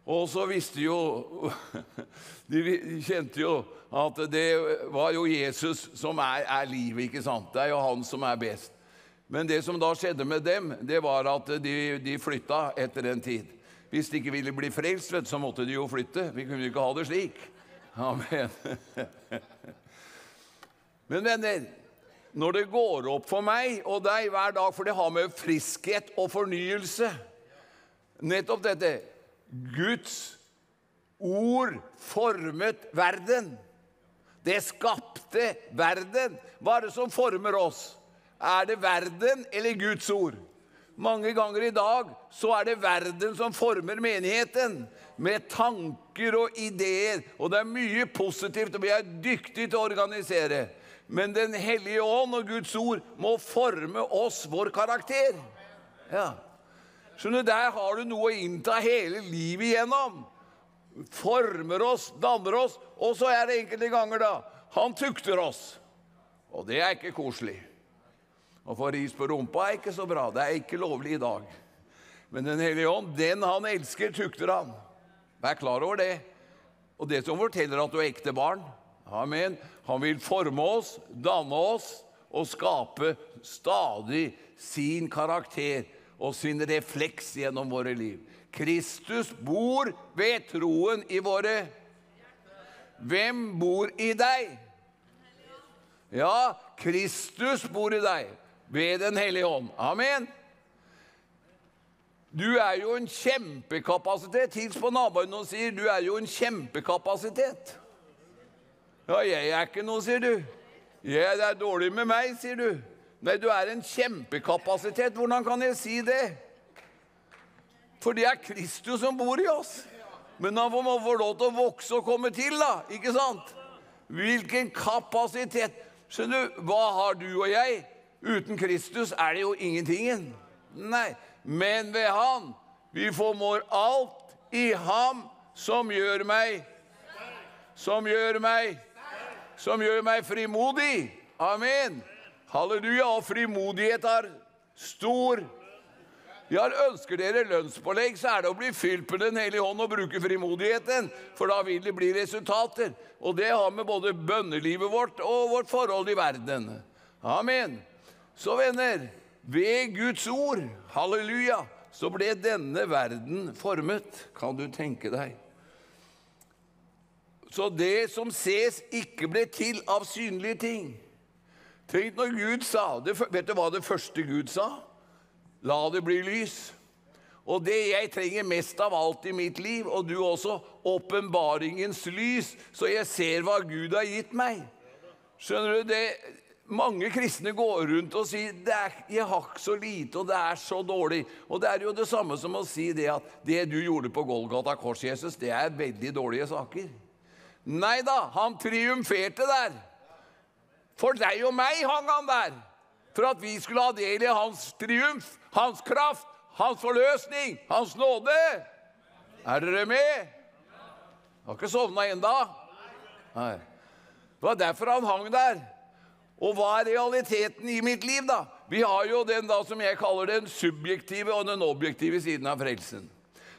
Og så visste jo De kjente jo at det var jo Jesus som er, er livet, ikke sant? Det er jo han som er best. Men det som da skjedde med dem, det var at de, de flytta etter en tid. Hvis de ikke ville bli frelst, vet du, så måtte de jo flytte. Vi kunne ikke ha det slik. Amen. Men venner, når det går opp for meg og deg hver dag, for det har med friskhet og fornyelse Nettopp dette. Guds ord formet verden. Det skapte verden. Hva er det som former oss? Er det verden eller Guds ord? Mange ganger i dag så er det verden som former menigheten. Med tanker og ideer. Og det er mye positivt, og vi er dyktige til å organisere. Men Den hellige ånd og Guds ord må forme oss, vår karakter. Ja. Skjønner Der har du noe å innta hele livet igjennom. Former oss, danner oss, og så er det enkelte ganger, da Han tukter oss. Og det er ikke koselig. Å få ris på rumpa er ikke så bra. Det er ikke lovlig i dag. Men Den hellige ånd, den han elsker, tukter han. Vær klar over det. Og det som forteller at du er ekte barn. Amen. Han vil forme oss, danne oss og skape stadig sin karakter og sin refleks gjennom våre liv. Kristus bor ved troen i våre Hvem bor i deg? Ja, Kristus bor i deg ved Den hellige ånd. Amen. Du er jo en kjempekapasitet. Hils på naboen og sier du er jo en kjempekapasitet. Ja, jeg er ikke noe, sier du. Ja, det er dårlig med meg, sier du. Nei, du er en kjempekapasitet. Hvordan kan jeg si det? For det er Kristus som bor i oss. Men han må få lov til å vokse og komme til, da. Ikke sant? Hvilken kapasitet. Skjønner du, hva har du og jeg? Uten Kristus er det jo ingentingen. Nei, men ved Han vi formår alt i Ham som gjør meg Som gjør meg Som gjør meg frimodig. Amen. Halleluja. Og frimodighet er stor ja, Ønsker dere lønnspålegg, så er det å bli fylt med Den hellige hånd og bruke frimodigheten. For da vil det bli resultater. Og det har med både bønnelivet vårt og vårt forhold i verden. Amen. Så venner, ved Guds ord, halleluja, så ble denne verden formet. Kan du tenke deg? Så det som ses, ikke ble til av synlige ting. Tenk når Gud sa det, Vet du hva det første Gud sa? La det bli lys. Og det jeg trenger mest av alt i mitt liv, og du også, åpenbaringens lys, så jeg ser hva Gud har gitt meg. Skjønner du det? Mange kristne går rundt og sier det er, har ikke så lite, og det er så dårlig'. Og det er jo det samme som å si det at 'det du gjorde på Golgata kors, Jesus, det er veldig dårlige saker'. Nei da, han triumferte der. For deg og meg hang han der. For at vi skulle ha del i hans triumf, hans kraft, hans forløsning, hans nåde. Er dere med? Har ikke sovna ennå? Det var derfor han hang der. Og hva er realiteten i mitt liv, da? Vi har jo den da som jeg kaller den subjektive og den objektive siden av frelsen.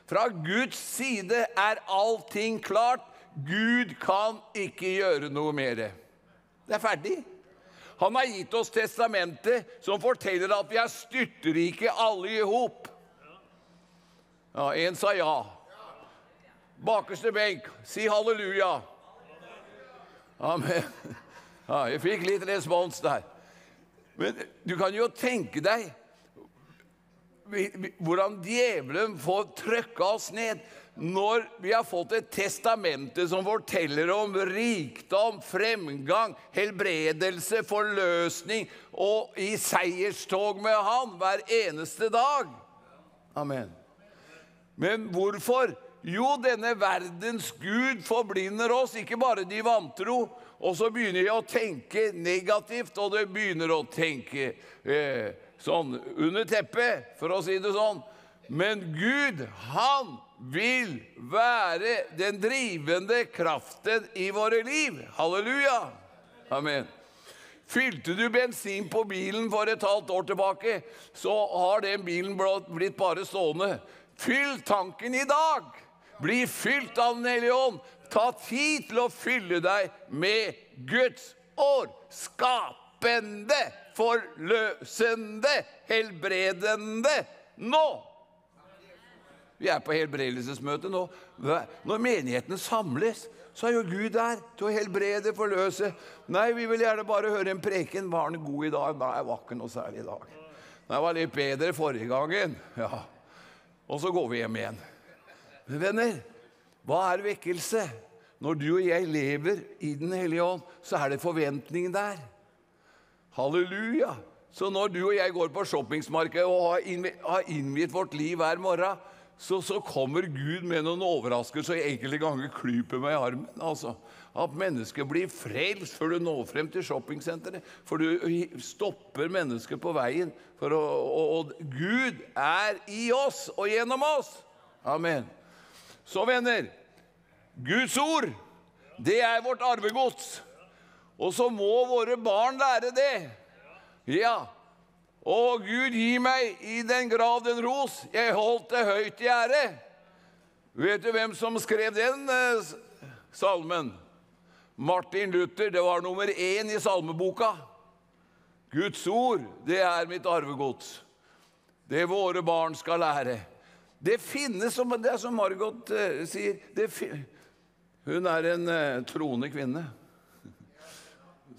Fra Guds side er allting klart. Gud kan ikke gjøre noe mer. Det er ferdig. Han har gitt oss testamentet som forteller at vi er styrtrike alle i hop. Ja, en sa ja. Bakerste benk, si halleluja. Amen. Ja, jeg fikk litt respons der. Men du kan jo tenke deg hvordan djevelen får trøkka oss ned når vi har fått et testamente som forteller om rikdom, fremgang, helbredelse, forløsning og i seierstog med Han hver eneste dag. Amen. Men hvorfor? Jo, denne verdens Gud forblinder oss, ikke bare de vantro. Og så begynner jeg å tenke negativt, og det begynner å tenke eh, sånn under teppet, for å si det sånn. Men Gud, han vil være den drivende kraften i våre liv. Halleluja. Amen. Fylte du bensin på bilen for et halvt år tilbake, så har den bilen blitt bare stående. Fyll tanken i dag. Bli fylt av Den hellige ånd. Ta tid til å fylle deg med Guds ord. Skapende, forløsende, helbredende nå. Vi er på helbredelsesmøte nå. Når menigheten samles, så er jo Gud der til å helbrede, forløse. Nei, vi vil gjerne bare høre en preken. Var den god i dag? Nei, var ikke noe særlig i dag. Den var litt bedre forrige gangen. Ja. Og så går vi hjem igjen. Venner, hva er vekkelse? Når du og jeg lever i Den hellige ånd, så er det forventning der. Halleluja! Så når du og jeg går på shoppingsmarkedet og har innviet, vårt liv hver morgen, så, så, kommer Gud med noen overraskelser og enkelte ganger klyper meg i armen. altså. At mennesket blir frelst før du når frem til shoppingsenteret. For du stopper mennesket på veien. Å, og, og Gud er i oss og gjennom oss. Amen. Så, venner Guds ord, det er vårt arvegods. Og så må våre barn lære det. Ja, og Gud gi meg i den grad en ros. Jeg holdt det høyt i ære. Vet du hvem som skrev den eh, salmen? Martin Luther. Det var nummer én i salmeboka. Guds ord, det er mitt arvegods. Det våre barn skal lære. Det finnes, som, det er som Margot uh, sier Hun er en uh, troende kvinne.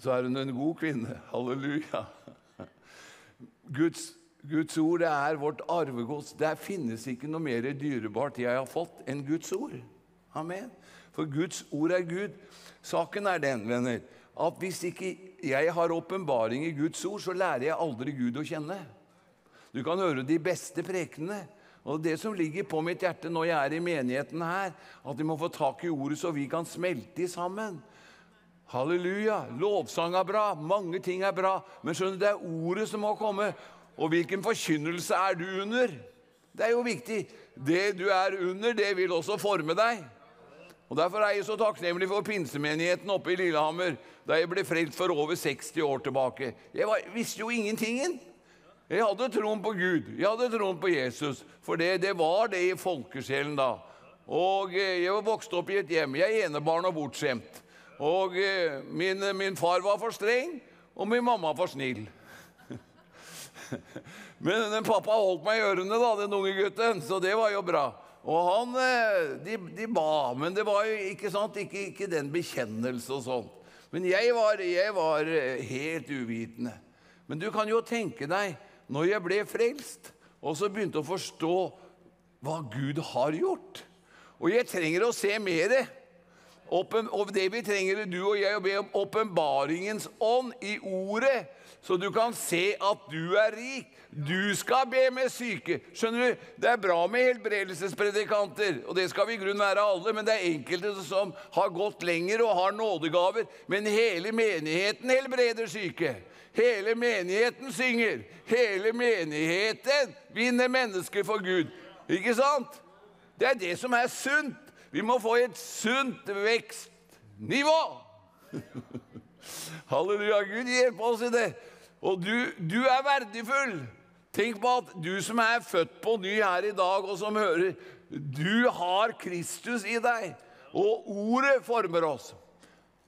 Så er hun en god kvinne. Halleluja. Guds, Guds ord det er vårt arvegods. Der finnes ikke noe mer dyrebart jeg har fått enn Guds ord. Amen. For Guds ord er Gud. Saken er den, venner, at hvis ikke jeg har åpenbaring i Guds ord, så lærer jeg aldri Gud å kjenne. Du kan høre de beste prekenene. Og det som ligger på mitt hjerte når jeg er i menigheten her, at vi må få tak i ordet så vi kan smelte sammen. Halleluja. Lovsang er bra, mange ting er bra. Men skjønner du, det er ordet som må komme. Og hvilken forkynnelse er du under? Det er jo viktig. Det du er under, det vil også forme deg. Og Derfor er jeg så takknemlig for pinsemenigheten oppe i Lillehammer, da jeg ble frelst for over 60 år tilbake. Jeg var, visste jo ingentingen. Jeg hadde troen på Gud, jeg hadde troen på Jesus, for det, det var det i folkesjelen da. Og eh, jeg var vokst opp i et hjem. Jeg er enebarn og bortskjemt. Og eh, min, min, far var for streng, og min mamma for snill. Men den pappa holdt meg i ørene, da, den unge gutten, så det var jo bra. Og han, eh, de, de ba, men det var jo ikke, sant, ikke, ikke den bekjennelse og sånn. Men jeg var, jeg var helt uvitende. Men du kan jo tenke deg, når jeg ble frelst, og så begynte å forstå hva Gud har gjort Og jeg trenger å se mer. Og det vi trenger, du og jeg, å be om åpenbaringens ånd i ordet, så du kan se at du er rik. Du skal be med syke. Skjønner du? Det er bra med helbredelsespredikanter, og det skal vi i grunnen være alle, men det er enkelte som har gått lenger og har nådegaver. Men hele menigheten helbreder syke. Hele menigheten synger. Hele menigheten vinner mennesker for Gud. Ikke sant? Det er det som er sunt. Vi må få et sunt vekstnivå. Halleluja. Gud hjelpe oss i det. Og du, du, er verdifull. Tenk på at du som er født på ny her i dag, og som hører, du har Kristus i deg. Og ordet former oss.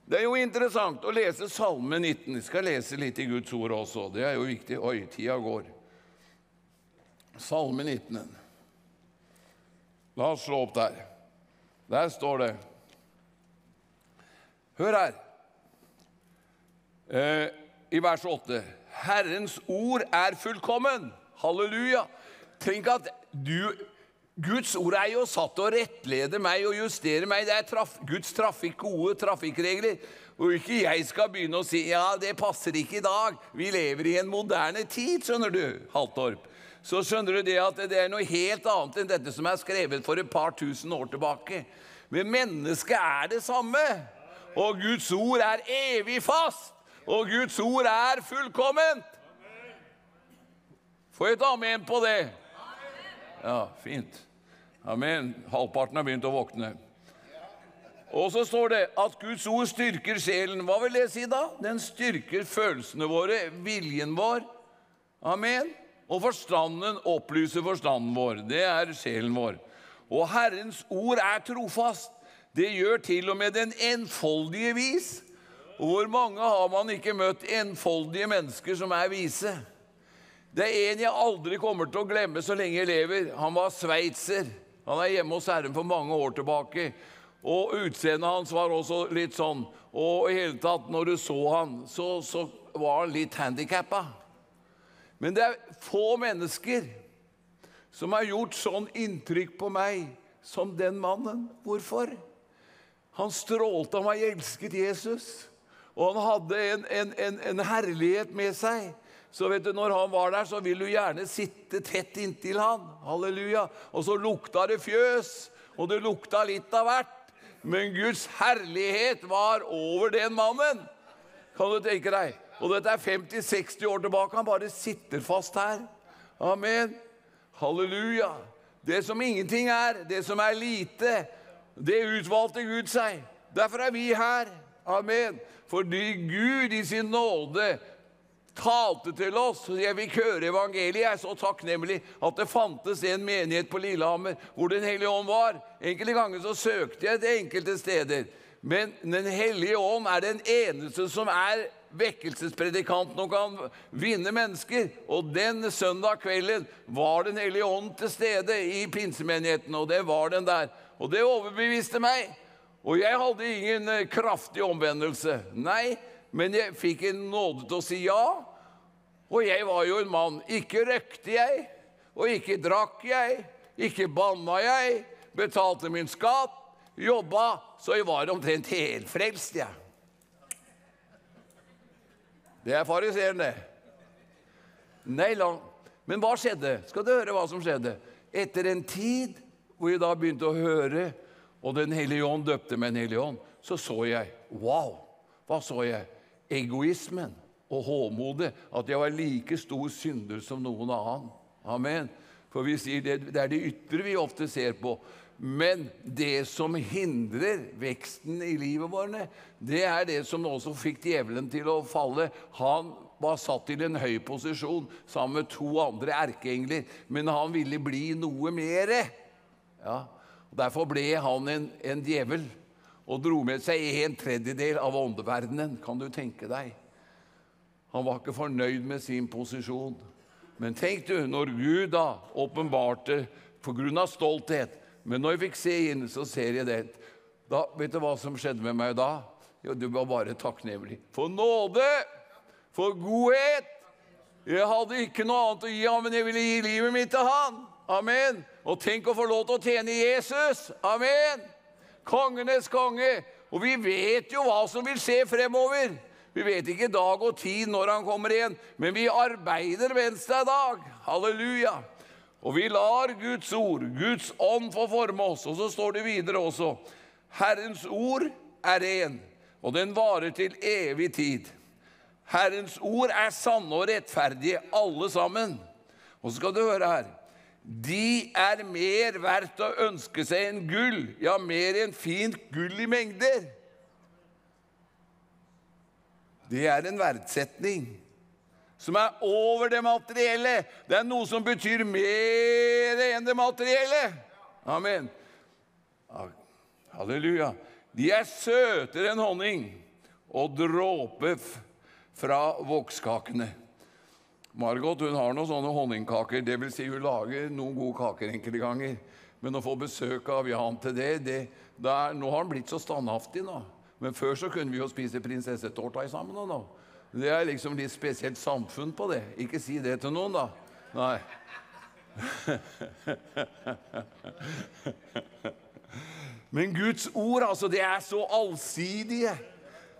Det er jo interessant å lese Salme 19. Vi skal lese litt i Guds ord også. Det er jo viktig. Oi, tida går. Salme 19. La oss slå opp der. Der står det Hør her. Eh, I vers 8. Herrens ord er fullkommen. Halleluja. Tenk at du Guds ord er jo satt til å rettlede meg og justere meg. Det er traf, Guds trafikk, gode trafikkregler. Og ikke jeg skal begynne å si ja, det passer ikke i dag. Vi lever i en moderne tid, skjønner du, Haltorp så skjønner du det at det er noe helt annet enn dette som er skrevet for et par tusen år tilbake. Men mennesket er det samme. Og Guds ord er evig fast. Og Guds ord er fullkomment. Få et amen på det. Ja, fint. Amen. Halvparten har begynt å våkne. Og så står det at Guds ord styrker sjelen. Hva vil det si, da? Den styrker følelsene våre, viljen vår. Amen. Og forstanden opplyser forstanden vår. Det er sjelen vår. Og Herrens ord er trofast. Det gjør til og med den enfoldige vis. Og hvor mange har man ikke møtt enfoldige mennesker som er vise? Det er en jeg aldri kommer til å glemme så lenge jeg lever. Han var sveitser. Han er hjemme hos Herren for mange år tilbake. Og utseendet hans var også litt sånn. Og i hele tatt, når du så han, så, så var han litt handikappa. Men det er få mennesker som har gjort sånn inntrykk på meg som den mannen. Hvorfor? Han strålte meg, jeg elsket Jesus. Og han hadde en, en, en, en herlighet med seg. Så vet du, Når han var der, så vil du gjerne sitte tett inntil han. Halleluja. Og så lukta det fjøs, og det lukta litt av hvert. Men Guds herlighet var over den mannen. Kan du tenke deg? Og dette er 50-60 år tilbake. Han bare sitter fast her. Amen. Halleluja. Det som ingenting er, det som er lite, det utvalgte Gud seg. Derfor er vi her. Amen. Fordi Gud i sin nåde talte til oss. Jeg fikk høre evangeliet. Jeg er så takknemlig at det fantes en menighet på Lillehammer hvor Den hellige ånd var. Enkelte ganger så søkte jeg til enkelte steder. Men Den hellige ånd er den eneste som er vekkelsespredikanten og kan vinne mennesker. Og den søndag kvelden var Den hellige ånd til stede i pinsemenigheten, og det var den der. Og det overbeviste meg. Og jeg hadde ingen eh, kraftig omvendelse. Nei, men jeg fikk en nåde til å si ja. Og jeg var jo en mann. Ikke røkte jeg, og ikke drakk jeg, ikke banna jeg, betalte min skatt, jobba, så jeg var omtrent helfrelst, jeg. Det er fariseeren, det. Nei lang. Men hva skjedde? Skal du høre hva som skjedde? Etter en tid hvor jeg da begynte å høre, og Den hellige ånd døpte med en hellige ånd, så så jeg Wow! Hva så jeg? Egoismen og håmodet. At jeg var like stor synder som noen annen. Amen. For vi sier det, det er det ytre vi ofte ser på. Men det som hindrer veksten i livet vårt, det er det som også fikk djevelen til å falle. Han var satt til en høy posisjon sammen med to andre erkeengler, men han ville bli noe mere. Ja. Derfor ble han en, en djevel og dro med seg en tredjedel av åndeverdenen. Kan du tenke deg? Han var ikke fornøyd med sin posisjon. Men tenk du, når Gud da åpenbarte pga. stolthet Men når jeg fikk se inn, så ser jeg det. Da, vet du hva som skjedde med meg da? Jo, du var bare takknemlig. For nåde! For godhet! Jeg hadde ikke noe annet å gi ham, men jeg ville gi livet mitt til han. Amen. Og tenk å få lov til å tjene Jesus. Amen. Kongenes konge. Og vi vet jo hva som vil skje fremover. Vi vet ikke dag og tid når han kommer igjen, men vi arbeider mens det er dag. Halleluja. Og vi lar Guds ord, Guds ånd, få forme oss. Og så står det videre også Herrens ord er ren, og den varer til evig tid. Herrens ord er sanne og rettferdige, alle sammen. Og så skal du høre her. De er mer verdt å ønske seg enn gull, ja, mer enn fint gull i mengder. Det er en verdsetning som er over det materielle. Det er noe som betyr mer enn det materielle. Amen. Halleluja. De er søtere enn honning og dråpe fra vokskakene. Margot hun har noen sånne honningkaker. Det vil si hun lager noen gode kaker enkelte ganger. Men å få besøk av Jan til det, det er, Nå har han blitt så standhaftig. nå. Men før så kunne vi jo spise prinsessetårta sammen. nå. Det er liksom litt spesielt samfunn på det. Ikke si det til noen, da. Nei. Men Guds ord, altså, det er så allsidige.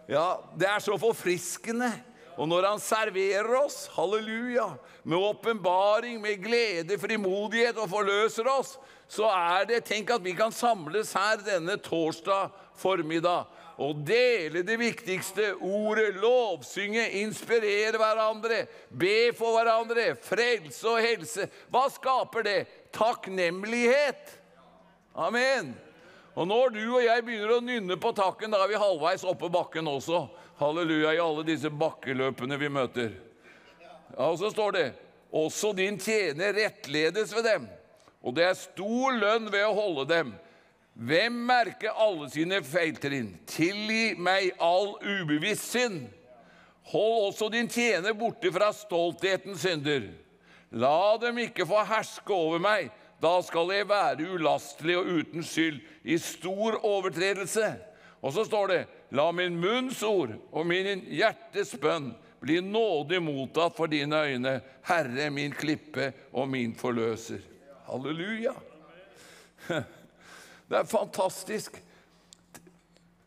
Ja, det er så forfriskende. Og når han serverer oss, halleluja, med åpenbaring, med glede, frimodighet og forløser oss, så er det Tenk at vi kan samles her denne torsdag formiddag og dele det viktigste ordet, lovsynge, inspirere hverandre, be for hverandre, frelse og helse. Hva skaper det? Takknemlighet. Amen. Og når du og jeg begynner å nynne på takken, da er vi halvveis oppe bakken også. Halleluja i alle disse bakkeløpene vi møter. Ja, Og så står det også din tjener rettledes ved dem. og det er stor lønn ved å holde dem. Hvem merker alle sine feiltrinn? Tilgi meg all ubevisst synd. Hold også din tjener borte fra stolthetens synder. La dem ikke få herske over meg. Da skal jeg være ulastelig og uten skyld i stor overtredelse. Og så står det, la min munns ord og min hjertes bønn bli nådig mottatt for dine øyne, Herre, min klippe og min forløser. Halleluja. Det er fantastisk.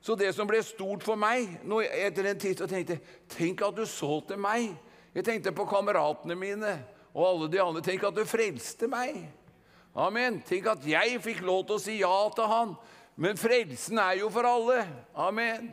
Så det som ble stort for meg etter en tid, så tenkte Tenk at du så til meg. Jeg tenkte på kameratene mine og alle de andre. Tenk at du frelste meg. Amen. Tenk at jeg fikk lov til å si ja til han. Men frelsen er jo for alle. Amen.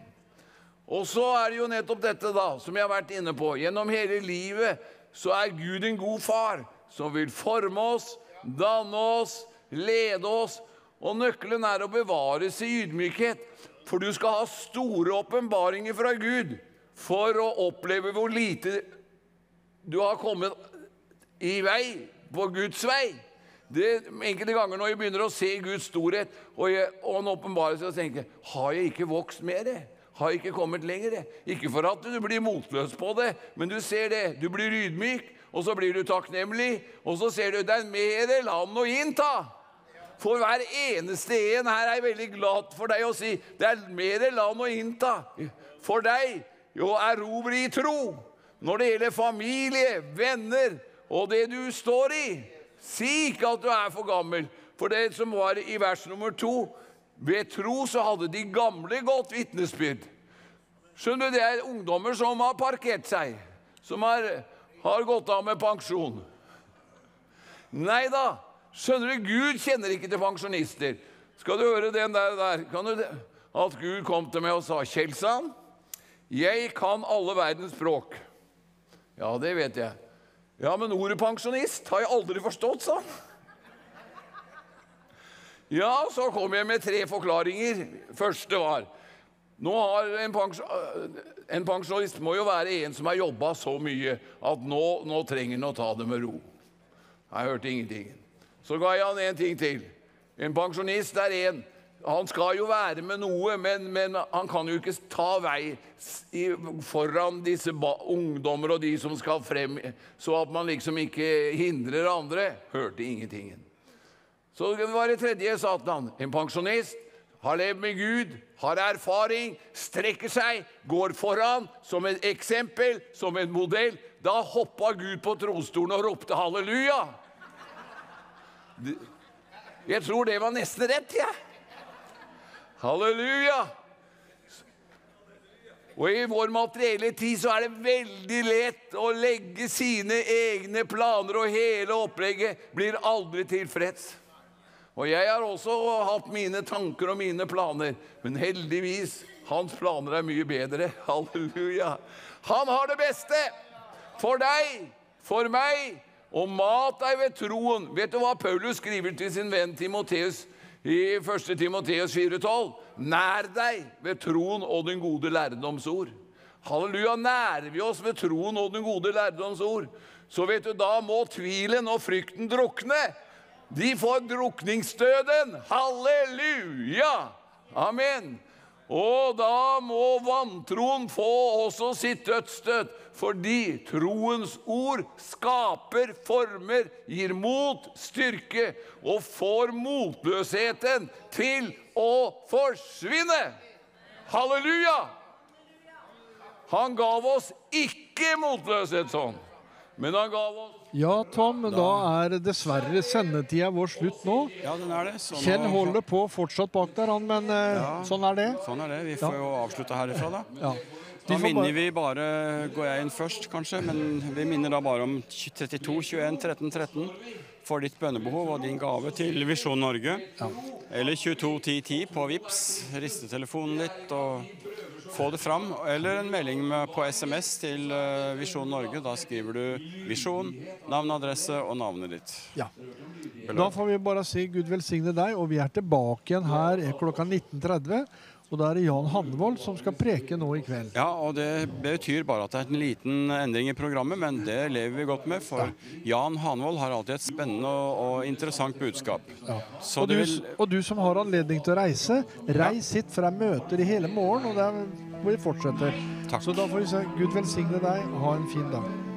Og så er det jo nettopp dette, da, som jeg har vært inne på. Gjennom hele livet så er Gud en god far som vil forme oss, danne oss, lede oss. Og nøkkelen er å bevares i ydmykhet. For du skal ha store åpenbaringer fra Gud for å oppleve hvor lite du har kommet i vei, på Guds vei. Det, enkelte ganger når jeg begynner å se Guds storhet og, jeg, og han åpenbarelse, så tenker har jeg ikke vokst mer? Har jeg ikke kommet lenger? Ikke for at du blir motløs på det, men du ser det. Du blir ydmyk, og så blir du takknemlig, og så ser du det er mer land å innta. For hver eneste en her er veldig glad for deg å si det er mer land å innta for deg å erobre i tro når det gjelder familie, venner og det du står i. Si ikke at du er for gammel, for det som var i vers nummer to Ved tro så hadde de gamle godt vitnesbyrd. Skjønner du, Det er ungdommer som har parkert seg, som har, har gått av med pensjon. Nei da. Skjønner du, Gud kjenner ikke til pensjonister. Skal du høre den der, der kan du, At Gud kom til meg og sa, 'Kjelsand, jeg kan alle verdens språk.' Ja, det vet jeg. Ja, men ordet pensjonist har jeg aldri forstått, sa han. Ja, så kom jeg med tre forklaringer. Første var nå har en, pensjon, en pensjonist må jo være en som har jobba så mye at nå, nå trenger han å ta det med ro. Jeg hørte ingenting. Så ga jeg han en ting til. En pensjonist er en Han skal jo være med noe, men, men han kan jo ikke ta vei foran disse ungdommer og de som skal frem, så at man liksom ikke hindrer andre. Hørte ingenting. Så det var det tredje, sa han. En pensjonist har levd med Gud, har erfaring, strekker seg, går foran som et eksempel, som en modell. Da hoppa Gud på trostolen og ropte halleluja. Jeg tror det var nesten rett, jeg. Ja. Halleluja. Og i vår materielle tid så er det veldig lett å legge sine egne planer, og hele opplegget blir aldri tilfreds. Og jeg har også hatt mine tanker og mine planer, men heldigvis hans planer er mye bedre. Halleluja. Han har det beste for deg, for meg, og mat deg ved troen. Vet du hva Paulus skriver til sin venn Timoteus i 1. Timoteus 4,12? Nær deg ved troen og den gode lærdomsord. Halleluja. Nærer vi oss ved troen og den gode lærdomsord, så vet du, da må tvilen og frykten drukne. De får drukningsdøden. Halleluja! Amen. Og da må vantroen få også sitt dødsstøt, fordi troens ord skaper former, gir mot, styrke og får motløsheten til å forsvinne. Halleluja! Han gav oss ikke motløshet sånn, men han gav oss Ja, Tom, da, da er dessverre sendetida vår slutt nå. Ja, den er det. Sånn Kjell holder på fortsatt bak der, han, men ja, sånn er det. Sånn er det. Vi får jo avslutte herifra, da. Ja. Da minner vi bare Går jeg inn først, kanskje? Men vi minner da bare om 32 21 13 13 for ditt bønnebehov og din gave til Visjon Norge. Eller 22 10 10 på VIPS. Riste telefonen ditt og få det fram. Eller en melding med, på SMS til eh, Visjon Norge. Da skriver du visjon, navn, adresse og navnet ditt. Ja. Da får vi bare si Gud velsigne deg, og vi er tilbake igjen her klokka 19.30. Og da er det Jan Hanvold som skal preke nå i kveld. Ja, og det betyr bare at det er en liten endring i programmet, men det lever vi godt med, for Jan Hanvold har alltid et spennende og, interessant budskap. Så Og du, vil og du som har anledning til å reise, reis hit, for det er møter i hele morgen, og det er hvor vi fortsetter. Takk. Så da får vi se. Gud velsigne deg, og ha en fin dag.